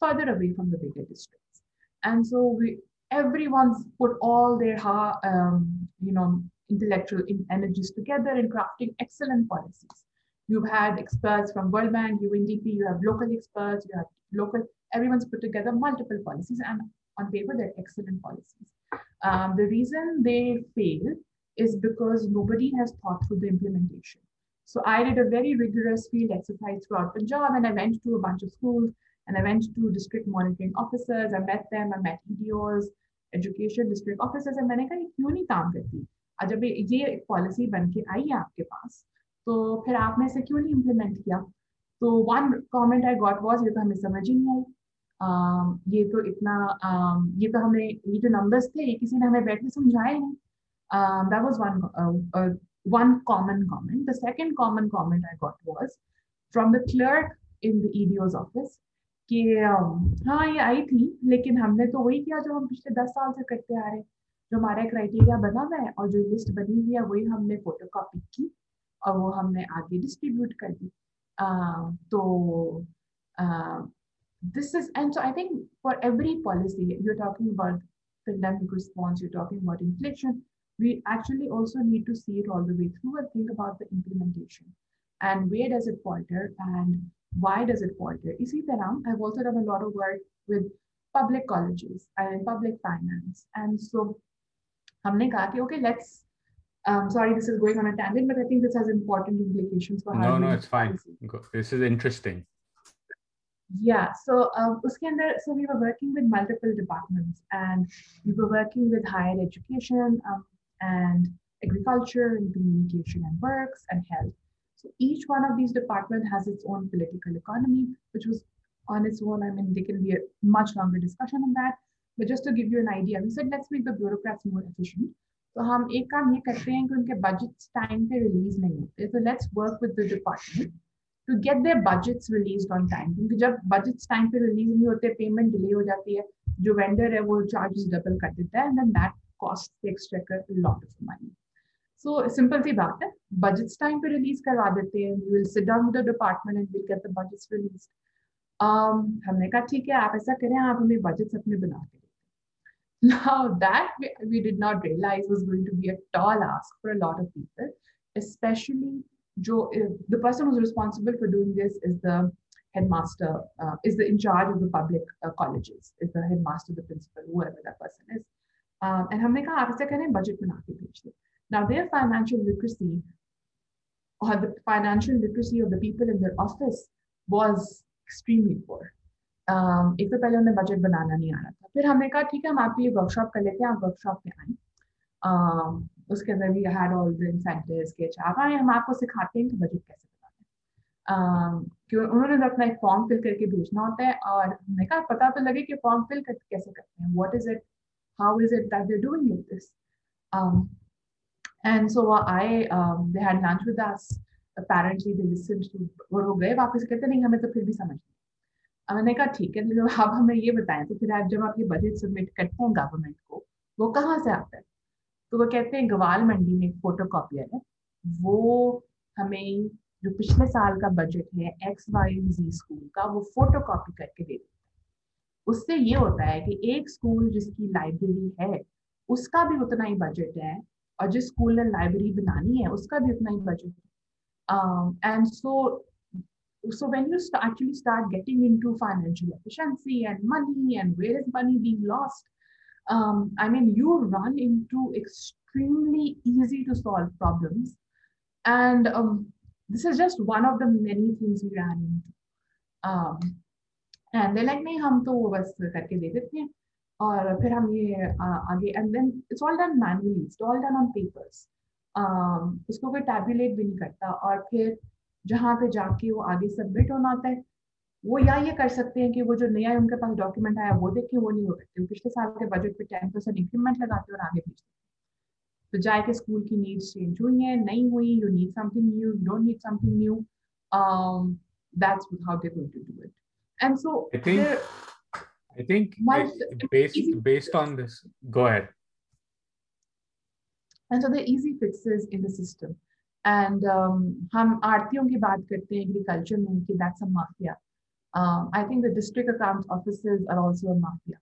further away from the bigger districts. And so we everyone's put all their um, you know intellectual energies together in crafting excellent policies. You've had experts from World Bank, UNDP, you have local experts, you have local, everyone's put together multiple policies and on paper they're excellent policies. Um, the reason they fail is because nobody has thought through the implementation. So I did a very rigorous field exercise throughout Punjab and I went to a bunch of schools and I went to district monitoring officers. I met them, I met EDOs, education district officers and मैंने कहा क्यों नहीं काम करती जब ये एक policy बन के आई है आपके पास तो फिर आपने इसे क्यों नहीं इम्प्लीमेंट किया तो one comment I got was ये तो हमें समझ ही नहीं आई uh, ये तो इतना uh, ये तो हमें ये जो नंबर्स थे ये किसी ने हमें बैठ के समझाए नहीं Um, that was one uh, uh, one common comment. The second common comment I got was from the clerk in the EDO's office कि um, हाँ ये आई थी लेकिन हमने तो वही किया जो हम पिछले दस साल से करते आ रहे जो हमारा क्राइटेरिया बना हुआ है और जो लिस्ट बनी हुई है वही हमने फोटो कॉपी की और वो हमने आगे डिस्ट्रीब्यूट कर दी uh, तो this is and so I think for every policy you're talking about pandemic response you're talking about inflation we actually also need to see it all the way through and think about the implementation and where does it falter and why does it falter. Isi tarah, I've also done a lot of work with public colleges and public finance. And so हमने कहा कि okay, let's um, sorry, this is going on a tangent, but I think this has important implications for no, no, it's fine. This is interesting. Yeah, so um, so we were working with multiple departments and we were working with higher education um, and agriculture and communication and works and health. So each one of these departments has its own political economy, which was on its own. I mean, there can be a much longer discussion on that. But just to give you an idea, we said let's make the bureaucrats more efficient. तो हम एक काम ये करते हैं कि उनके budget time पे रिलीज नहीं होते तो let's work with the department to get their budgets release on time क्योंकि जब बजट्स टाइम पे रिलीज नहीं होते पेमेंट डिले हो जाती है जो वेंडर है वो चार्जेस डबल कर देता है and then that cost the एक्सट्रेकर lot of money so simple सी बात है बजट्स टाइम पे रिलीज करवा देते हैं we will sit down with the department and will get the budgets release हमने कहा ठीक है आप ऐसा करें आप हमें बजट्स अपने बना के Now that we, we did not realize was going to be a tall ask for a lot of people, especially Joe, uh, the person who's responsible for doing this is the headmaster, uh, is the in charge of the public uh, colleges, is the headmaster, the principal, whoever that person is. Um, and हमने कहा आप ऐसे करें budget बना के भेज Now their financial literacy or the financial literacy of the people in their office was extremely poor. Um, एक तो पहले उन्हें बजट बनाना नहीं आ रहा था। फिर हमने कहा ठीक है हम आपके लिए वर्कशॉप कर लेते हैं आप वर्कशॉप में आए। Um, उसके अंदर भी हैड ऑल द इंसेंटिव्स के आप आए हम आपको सिखाते हैं कि बजट कैसे बनाना है। क्यों उन्होंने तो अपना एक फॉर्म फिल करके भेजना होता है और हमने कहा पता तो लगे कि फॉर्म फिल कर, कैसे करते हैं। What is it how is it that they doing it this and so I they had lunch with us apparently, they listened to, वो गए वापस, कहते, नहीं, हमें तो फिर भी समझ मैंने कहा, ठीक है तो आप हमें ये बताएँ. तो फिर आप जब आप ये बजट सबमिट करते हैं गवर्नमेंट को, वो कहाँ से आता है? तो वो कहते हैं, गवाल मंडी में एक फ़ोटो कॉपियर है। वो हमें जो पिछले साल का बजट है एक्स वाई जी स्कूल का, वो फ़ोटो कॉपी करके दे देता उससे ये होता है कि एक स्कूल जिसकी लाइब्रेरी है, उसका भी उतना ही बजट है और जिस स्कूल ने लाइब्रेरी बनानी है, उसका भी उतना ही बजट है। And so so when you actually start getting in to financial efficiency and money and where is money being lost I mean you run in to extremely easy to solve problem and this is just one of the many things you run in to and they're like, नहीं, हम तो वो बस करके दे देते हैं। और फिर हम ये आगे and then it's all done manually it's all done on papers उसको कोई टैबुलेट भी नहीं करता। और फिर जहाँ पे जाके वो आगे सबमिट होना होता है, वो या ये कर सकते हैं कि वो जो नया उनके पास डॉक्यूमेंट आया, वो देख के वो नहीं हो सकते। पिछले साल के बजट पे टेन परसेंट इंक्रीमेंट लगाते और आगे भेजते तो जाए के स्कूल की नीड्स चेंज हुई है, नहीं हुई you need something new you don't need something new that's how they're going to do it. and so i think i think based based on this go ahead and so the easy fixes in the system and um, हम आरतियों की बात करते हैं agriculture में कि that's a mafia I think the district account officers are also a mafia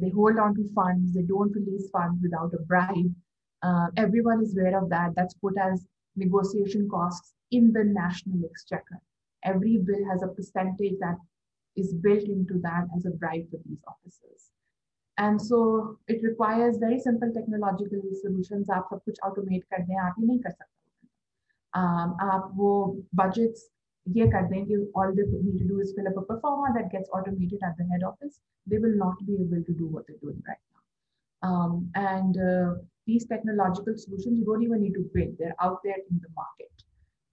they hold on to funds they don't release funds without a bribe uh, everyone is aware of that that's put as negotiation costs in the national exchequer every bill has a percentage that is built into that as a bribe for these officers. And so it requires very simple technological solutions. आप सब कुछ automate कर आप ही नहीं कर सकते um, आप वो budgets ये कर दें कि all they need to do is fill up a proforma that gets automated at the head office. They will not be able to do what they're doing right now. Um, and uh, these technological solutions you don't even need to build. They're out there in the market.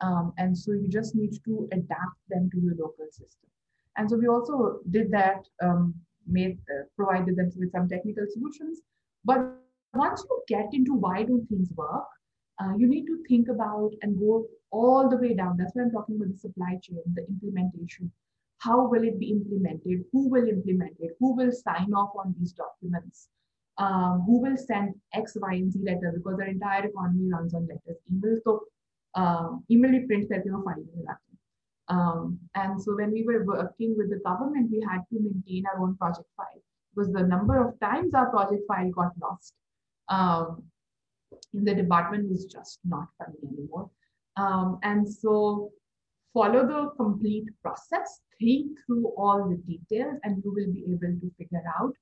Um, and so you just need to adapt them to your local system. And so we also did that, um, made uh, provided them with some technical solutions. But once you get into why don't things work, uh, you need to think about and go all the way down. That's why I'm talking about the supply chain, the implementation. How will it be implemented? Who will implement it? Who will sign off on these documents? Um, who will send X, Y, and Z letter because their entire economy runs on letters. Email so uh, email print that you know file um, and so when we were working with the government, we had to maintain our own project file because the number of times our project file got lost um, in the department was just not funny anymore. Um, and so follow the complete process, think through all the details, and you will be able to figure out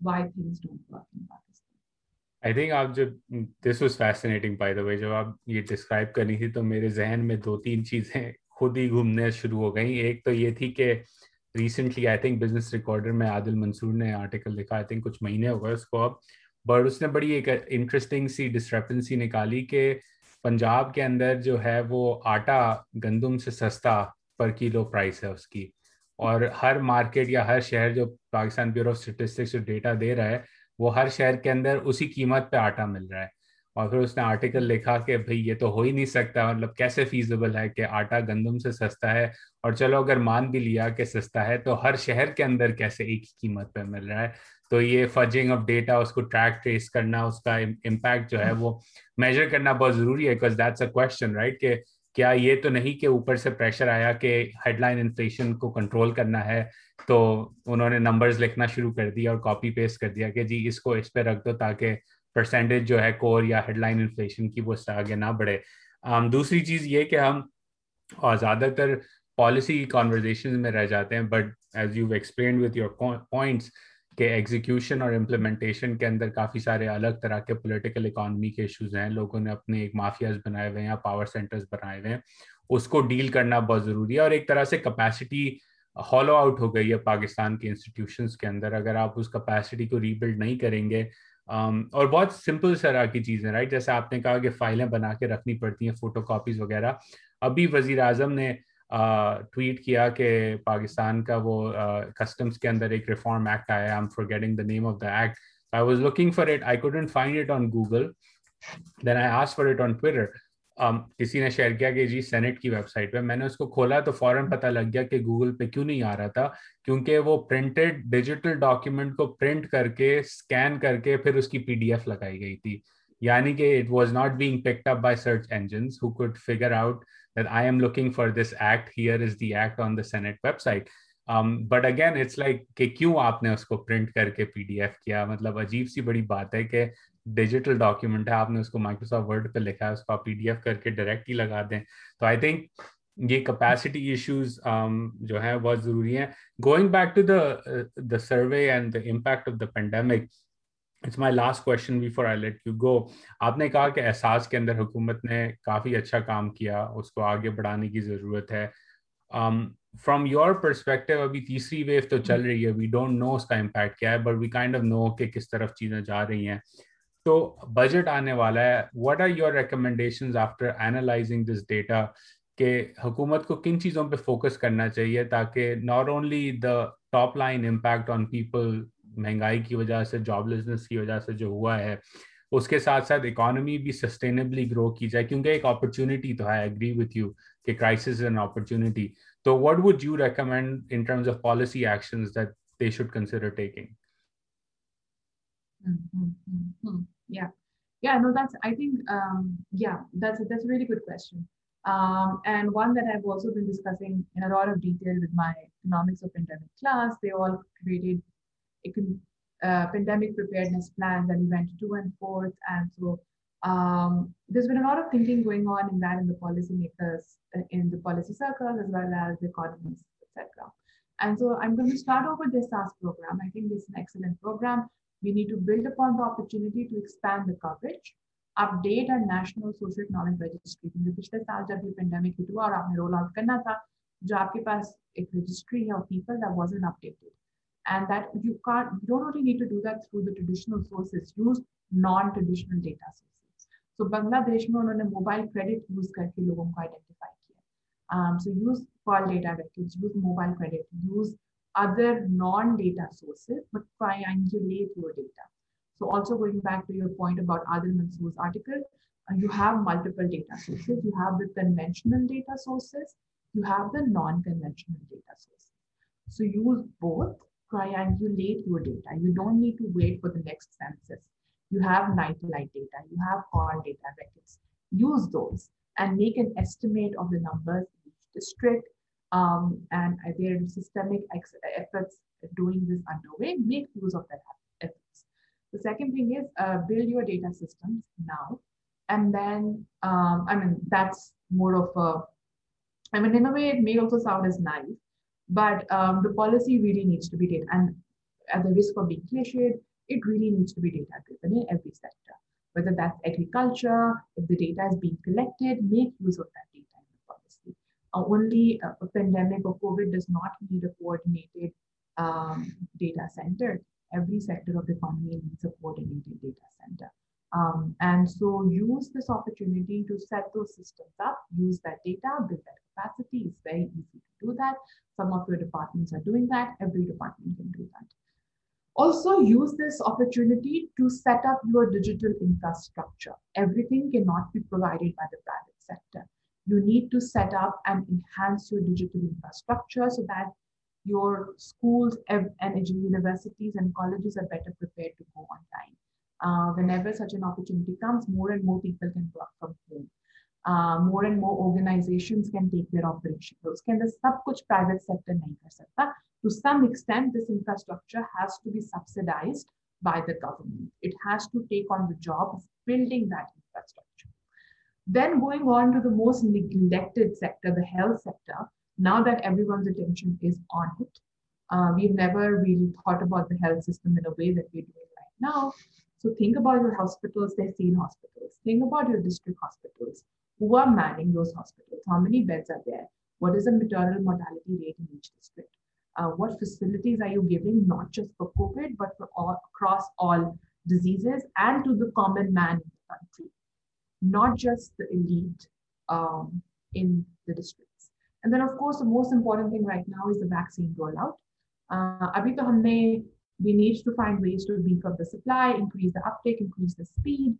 why things don't work in Pakistan. I think आप जब this was fascinating by the way जब आप ये describe करनी थी तो मेरे जहन में दो तीन चीजें खुद ही घूमने शुरू हो गई। एक तो ये थी कि recently I think business recorder में आदिल मंसूर ने आर्टिकल लिखा आई थिंक कुछ महीने हो गए उसको अब। बट उसने बड़ी एक इंटरेस्टिंग सी डिस्क्रिपेंसी निकाली कि पंजाब के अंदर जो है वो आटा गंदम से सस्ता पर किलो प्राइस है उसकी। और हर मार्केट या हर शहर जो पाकिस्तान ब्यूरो ऑफ़ स्टेटिस्टिक्स जो डेटा दे रहा है, वो हर शहर के अंदर उसी कीमत पे आटा मिल रहा है। और फिर उसने आर्टिकल लिखा कि भाई ये तो हो ही नहीं सकता मतलब कैसे फीजिबल है कि आटा गंदम से सस्ता है? और चलो अगर मान भी लिया कि सस्ता है तो हर शहर के अंदर कैसे एक ही कीमत पे मिल रहा है? तो ये फजिंग ऑफ़ डेटा उसको ट्रैक ट्रेस करना, उसका इम्पैक्ट जो है वो मेजर करना बहुत ज़रूरी है because that's a question right कि क्या ये तो नहीं कि ऊपर से प्रेशर आया कि हेडलाइन इन्फ्लेशन को कंट्रोल करना है? तो उन्होंने नंबर्स लिखना शुरू कर दिया और कॉपी पेस्ट कर दिया कि जी इसको इस पे रख दो ताकि परसेंटेज जो है कोर या हेडलाइन इन्फ्लेशन की वो आगे ना बढ़े। Um, दूसरी चीज़ ये कि हम और ज़्यादातर पॉलिसी कॉन्वर्जेशन में रह जाते हैं but as you explain with your points के एग्जीक्यूशन और इम्प्लीमेंटेशन के अंदर काफ़ी सारे अलग तरह के पॉलिटिकल इकॉनमी के इश्यूज़ हैं। लोगों ने अपने एक माफियाज बनाए हुए हैं या पावर सेंटर्स बनाए हुए हैं। उसको डील करना बहुत ज़रूरी है और एक तरह से कैपेसिटी हॉलो आउट हो गई है पाकिस्तान के इंस्टीट्यूशन के अंदर। अगर आप उस कैपेसिटी को रीबिल्ड नहीं करेंगे um, और बहुत सिंपल तरह की चीज़ें राइट जैसे आपने कहा कि फाइलें बना के रखनी पड़ती हैं फ़ोटो कापीज वगैरह। अभी वज़ीर आज़म ने ट्वीट किया कि पाकिस्तान का वो कस्टम्स के अंदर एक रिफॉर्म एक्ट आया I am forgetting the name of the act I was looking for it I couldn't find it on Google then I ask for it on Twitter um, किसी ने शेयर किया कि जी senate की website पे मैंने उसको खोला तो फ़ौरन पता लग गया कि गूगल पे क्यों नहीं आ रहा था क्योंकि वो प्रिंटेड डिजिटल डॉक्यूमेंट को प्रिंट करके स्कैन करके फिर उसकी पीडीएफ लगाई गई थी। यानी कि it was not being picked up by search engines who could figure out that I am looking for this act here is the act on the Senate website but again it's like कि क्यों आपने उसको print करके PDF किया? मतलब अजीब सी बड़ी बात है कि डिजिटल डॉक्यूमेंट है आपने उसको माइक्रोसॉफ्ट वर्ड पे लिखा है उसको आप पीडीएफ करके डायरेक्ट ही लगा दें। तो आई थिंक ये कैपेसिटी इश्यूज़ um, जो है बहुत ज़रूरी है। Going back to the the survey and the impact of the pandemic it's my last question before I let you go आपने कहा कि एहसास के अंदर हुकूमत ने काफ़ी अच्छा काम किया उसको आगे बढ़ाने की ज़रूरत है। फ्रॉम योर परस्पेक्टिव अभी तीसरी वेव तो चल रही है वी डोंट नो उसका इम्पैक्ट क्या है but we kind of know कि किस तरफ़ चीज़ें जा रही हैं। तो बजट आने वाला है. What are your recommendations after analysing this data कि हुकूमत को किन चीज़ों पे फोकस करना चाहिए ताकि not only the top line impact on people महँगाई की वजह से जॉबलेसनेस की वजह से जो हुआ है, उसके साथ साथ इकोनॉमी भी सस्टेनेबली ग्रो की जाए, क्योंकि एक अपॉर्चुनिटी तो है. एग्री विथ यू कि क्राइसिस एन अपॉर्चुनिटी तो what would you recommend in terms of policy actions that they should consider taking Mm-hmm. Yeah, yeah. No, that's. I think. Um, yeah, that's that's a really good question, um, and one that I've also been discussing in a lot of detail with my economics of pandemic class. They all created a uh, pandemic preparedness plans, and we went to and fourth, and so um, there's been a lot of thinking going on in that in the policymakers, uh, in the policy circles, as well as the economists, etc. And so I'm going to start over this Ehsaas program. I think is an excellent program. We need to build upon the opportunity to expand the coverage, update our national social economic registry. क्योंकि पिछले साल जब ये pandemic hit हुआ और आपने roll out करना था, जो आपके पास एक registry है of people that wasn't updated. And that you can't, you don't only need to do that through the traditional sources, use non-traditional data sources. So Bangladesh में उन्होंने mobile credit use करके लोगों को identify किया. Um, so use call data records, use mobile credit, use other non-data sources, but triangulate your data. So also going back to your point about Adil Mansoor's article, uh, you have multiple data sources. You have the conventional data sources, you have the non-conventional data sources. So use both, triangulate your data. You don't need to wait for the next census. You have night light data, you have call data records. Use those and make an estimate of the numbers in each district, um, and there are systemic efforts doing this underway. Make use of that efforts. The second thing is uh, build your data systems now. And then, um, I mean, that's more of a, I mean, in a way, it may also sound as naive, but um, the policy really needs to be data. And at the risk of being cliched, it really needs to be data driven in every sector. Whether that's agriculture, if the data is being collected, make use of that data in the policy Uh, only a pandemic or COVID does not need a coordinated um, data center. Every sector of the economy needs a coordinated data center. Um, and so use this opportunity to set those systems up, use that data, build that capacity. It's very easy to do that. Some of your departments are doing that. Every department can do that. Also use this opportunity to set up your digital infrastructure. Everything cannot be provided by the private sector you need to set up and enhance your digital infrastructure so that your schools and universities and colleges are better prepared to go online. Uh, whenever such an opportunity comes, more and more people can work from home. Uh, more and more organizations can take their operations. Those can the sub kuch private sector nahi kar. To some extent, this infrastructure has to be subsidized by the government. It has to take on the job of building that infrastructure. Then going on to the most neglected sector, the health sector, now that everyone's attention is on it, uh, we've never really thought about the health system in a way that we're doing right now. So think about your hospitals, they're seen hospitals. Think about your district hospitals. Who are manning those hospitals? How many beds are there? What is the maternal mortality rate in each district? uh, what facilities are you giving, not just for COVID, but for all across all diseases and to the common man in the country, not just the elite um, in the districts. And then, of course, the most important thing right now is the vaccine rollout. Uh, abhi to humne, we need to find ways to beef up the supply, increase the uptake, increase the speed.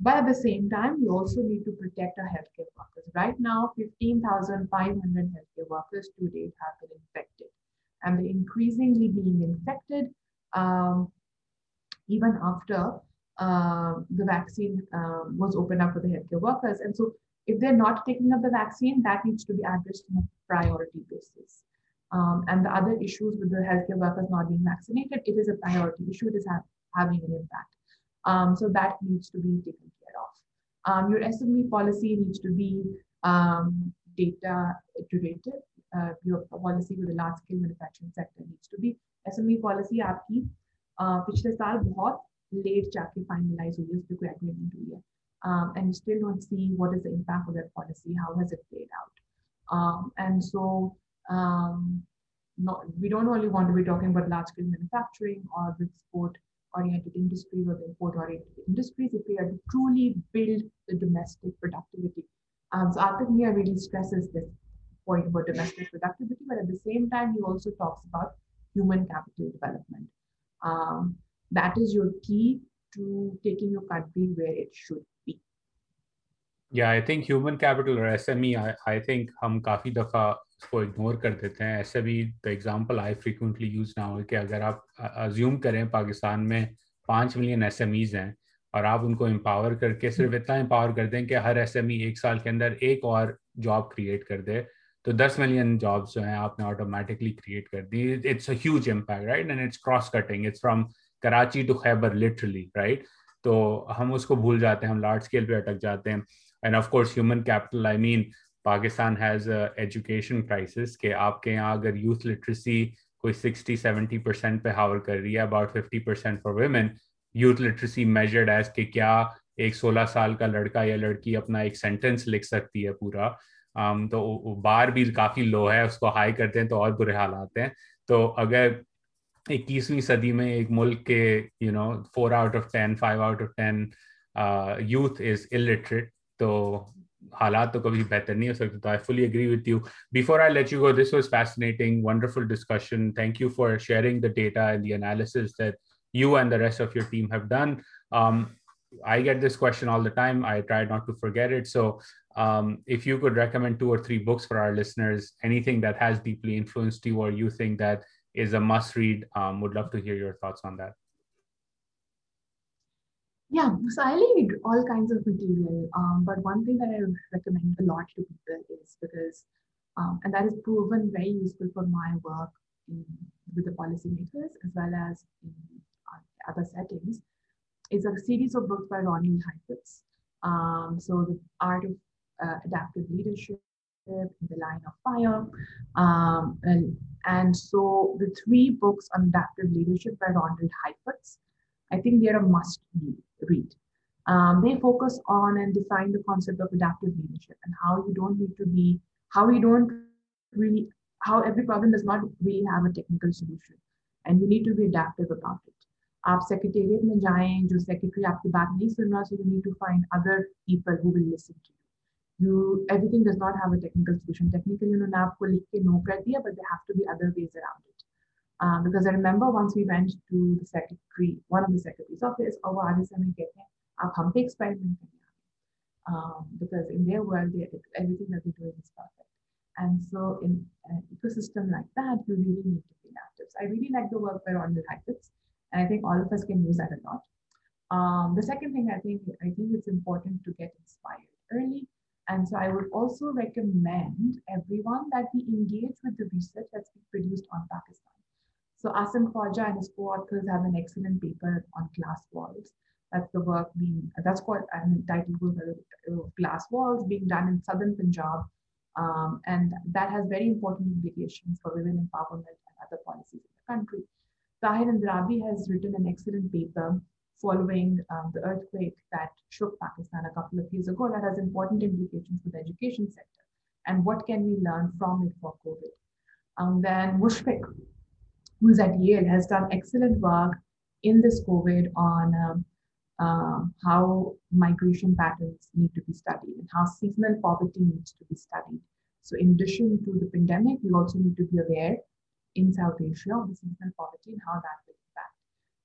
But at the same time, we also need to protect our healthcare workers. Right now, 15,500 healthcare workers to date have been infected and they're increasingly being infected um, even after uh, the vaccine um, was opened up for the healthcare workers. And so if they're not taking up the vaccine, that needs to be addressed on a priority basis. Um, and the other issues with the healthcare workers not being vaccinated, it is a priority issue. It is ha having an impact. Um, so that needs to be taken care of. Um, your SME policy needs to be um, data iterative uh, your policy with the large scale manufacturing sector needs to be SME policy आपकी uh, पिछले साल बहुत late जाके finalise हुई है उस पर कोई एग्रीमेंट हुई है um, and you still don't see what is the impact of that policy, how has it played out. Um, and so um, not, we don't only want to be talking about large scale manufacturing or the export oriented industries or the import oriented industries if we are to truly build the domestic productivity. Um, so Arthur Mia really stresses this point about domestic productivity, but at the same time, he also talks about human capital development. Um, that is your key to taking your country where it should be. Yeah, I think human capital or SME, I, I think हम काफ़ी दफ़ा इसको ignore कर देते हैं। ऐसे भी the example I frequently use ना हो कि अगर आप अज्यूम करें पाकिस्तान में पाँच मिलियन एस हैं और आप उनको एम्पावर करके सिर्फ़ इतना एम्पावर कर दें कि हर SME एक साल के अंदर एक और जॉब क्रिएट कर दे तो 10 मिलियन जॉब्स जो हैं आपने ऑटोमेटिकली क्रिएट कर दी। It's a huge impact right and it's cross cutting it's from Karachi to Khyber literally right तो हम उसको भूल जाते हैं हम लार्ज स्केल पे अटक जाते हैं। And of course human capital I mean Pakistan has education crisis के आपके यहाँ अगर यूथ लिटरेसी कोई 60 70 परसेंट पे हावर कर रही है about 50 percent for women youth literacy measured as के क्या एक 16 साल का लड़का या लड़की अपना एक सेंटेंस लिख सकती है पूरा। Um, तो बार भी काफ़ी लो है उसको हाई करते हैं तो और बुरे हाल आते हैं। तो अगर इक्कीसवीं सदी में एक मुल्क के you know four out of ten five out of ten youth is illiterate तो हालात तो कभी बेहतर नहीं हो सकते तो I fully agree with you before I let you go this was fascinating wonderful discussion thank you for sharing the data and the analysis that you and the rest of your team have done um, I get this question all the time. I try not to forget it. So, um, if you could recommend two or three books for our listeners, anything that has deeply influenced you or you think that is a must read, um, would love to hear your thoughts on that. Yeah, so I read all kinds of material, um, but one thing that I recommend a lot to people is because, um, and that is proven very useful for my work in, with the policymakers as well as in uh, other settings, is a series of books by Ronald Heifetz. Um, so the art of uh, adaptive leadership, the line of fire, um, and, and so the three books on adaptive leadership by Ronald Heifetz, I think they're a must read. Um, they focus on and define the concept of adaptive leadership and how you don't need to be how we don't really, how every problem does not really have a technical solution. And you need to be adaptive about it. आप secretariat में जाएं जो secretary आपकी बात नहीं सुन रहा so you need to find other people who will listen to you you everything does not have a technical solution technically उन्होंने आपको लिख के नो कर दिया but there have to be other ways around it uh, because I remember once we went to the secretary one of the secretary's office और वो आगे से हमें कहते हैं आप हम पे experiment करिए um, because in their world they, everything that they're doing is perfect and so in an ecosystem like that you really need to be active so I really like the work by Ronald Heifetz and I think all of us can use that a lot. Um, the second thing I think I think it's important to get inspired early. And so I would also recommend everyone that we engage with the research that's been produced on Pakistan. So Asim Khwaja and his co-authors have an excellent paper on glass walls. That's the work being, that's called, I mean, goes uh, Glass Walls being done in Southern Punjab. Um, and that has very important implications for women empowerment and other policies in the country. Tahir Andrabi has written an excellent paper following um, the earthquake that shook Pakistan a couple of years ago that has important implications for the education sector. And what can we learn from it for COVID? Um, then Mushfiq, who's at Yale, has done excellent work in this COVID on um, uh, how migration patterns need to be studied and how seasonal poverty needs to be studied. So in addition to the pandemic, we also need to be aware in South Asia of the seasonal poverty and how that will.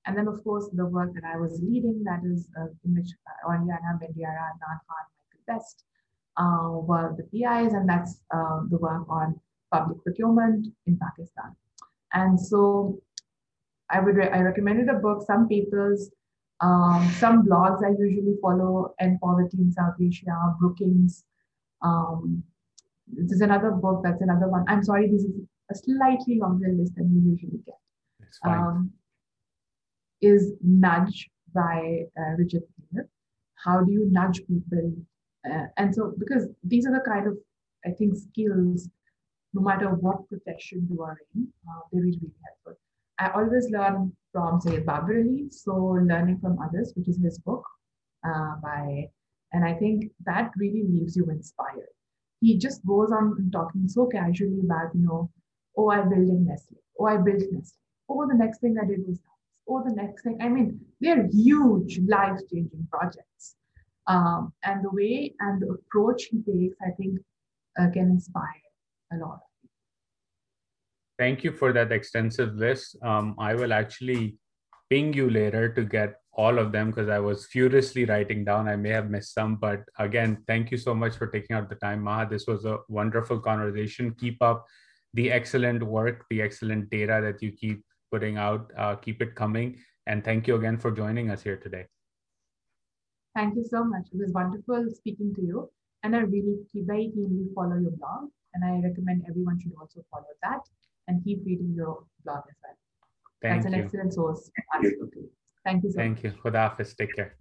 And then, of course, the work that I was leading, that is uh, in which uh, Oriana Bandiera, Adnan Khan, Michael Best uh, were the PIs, and that's uh, the work on public procurement in Pakistan. And so I would re- I recommended a book, some papers, um, some blogs I usually follow, End Poverty in South Asia, Brookings. Um, there's another book, that's another one. I'm sorry, this is a slightly longer list than you usually get. Um, is Nudge by uh, Richard Thaler. How do you nudge people? Uh, and so, because these are the kind of, I think, skills, no matter what profession you are in, uh, they're really, really helpful. I always learn from, say, Babar Ali, so learning from others, which is his book uh, by, and I think that really leaves you inspired. He just goes on talking so casually about, you know, oh, I built in Nestle, oh, I built Nestle, oh, the next thing I did was that, oh, the next thing. I mean, they're huge, life changing projects. Um, and the way and the approach he takes, I think, uh, can inspire a lot. Thank you for that extensive list. Um, I will actually ping you later to get all of them because I was furiously writing down. I may have missed some, but again, thank you so much for taking out the time, Maha. This was a wonderful conversation. Keep up the excellent work, the excellent data that you keep putting out. Uh, keep it coming. And thank you again for joining us here today. Thank you so much. It was wonderful speaking to you. And I really very keenly follow your blog. And I recommend everyone should also follow that and keep reading your blog as well. Thank That's you. an excellent source. Absolutely. Thank you so Thank much. you. Khuda Hafiz. Take care.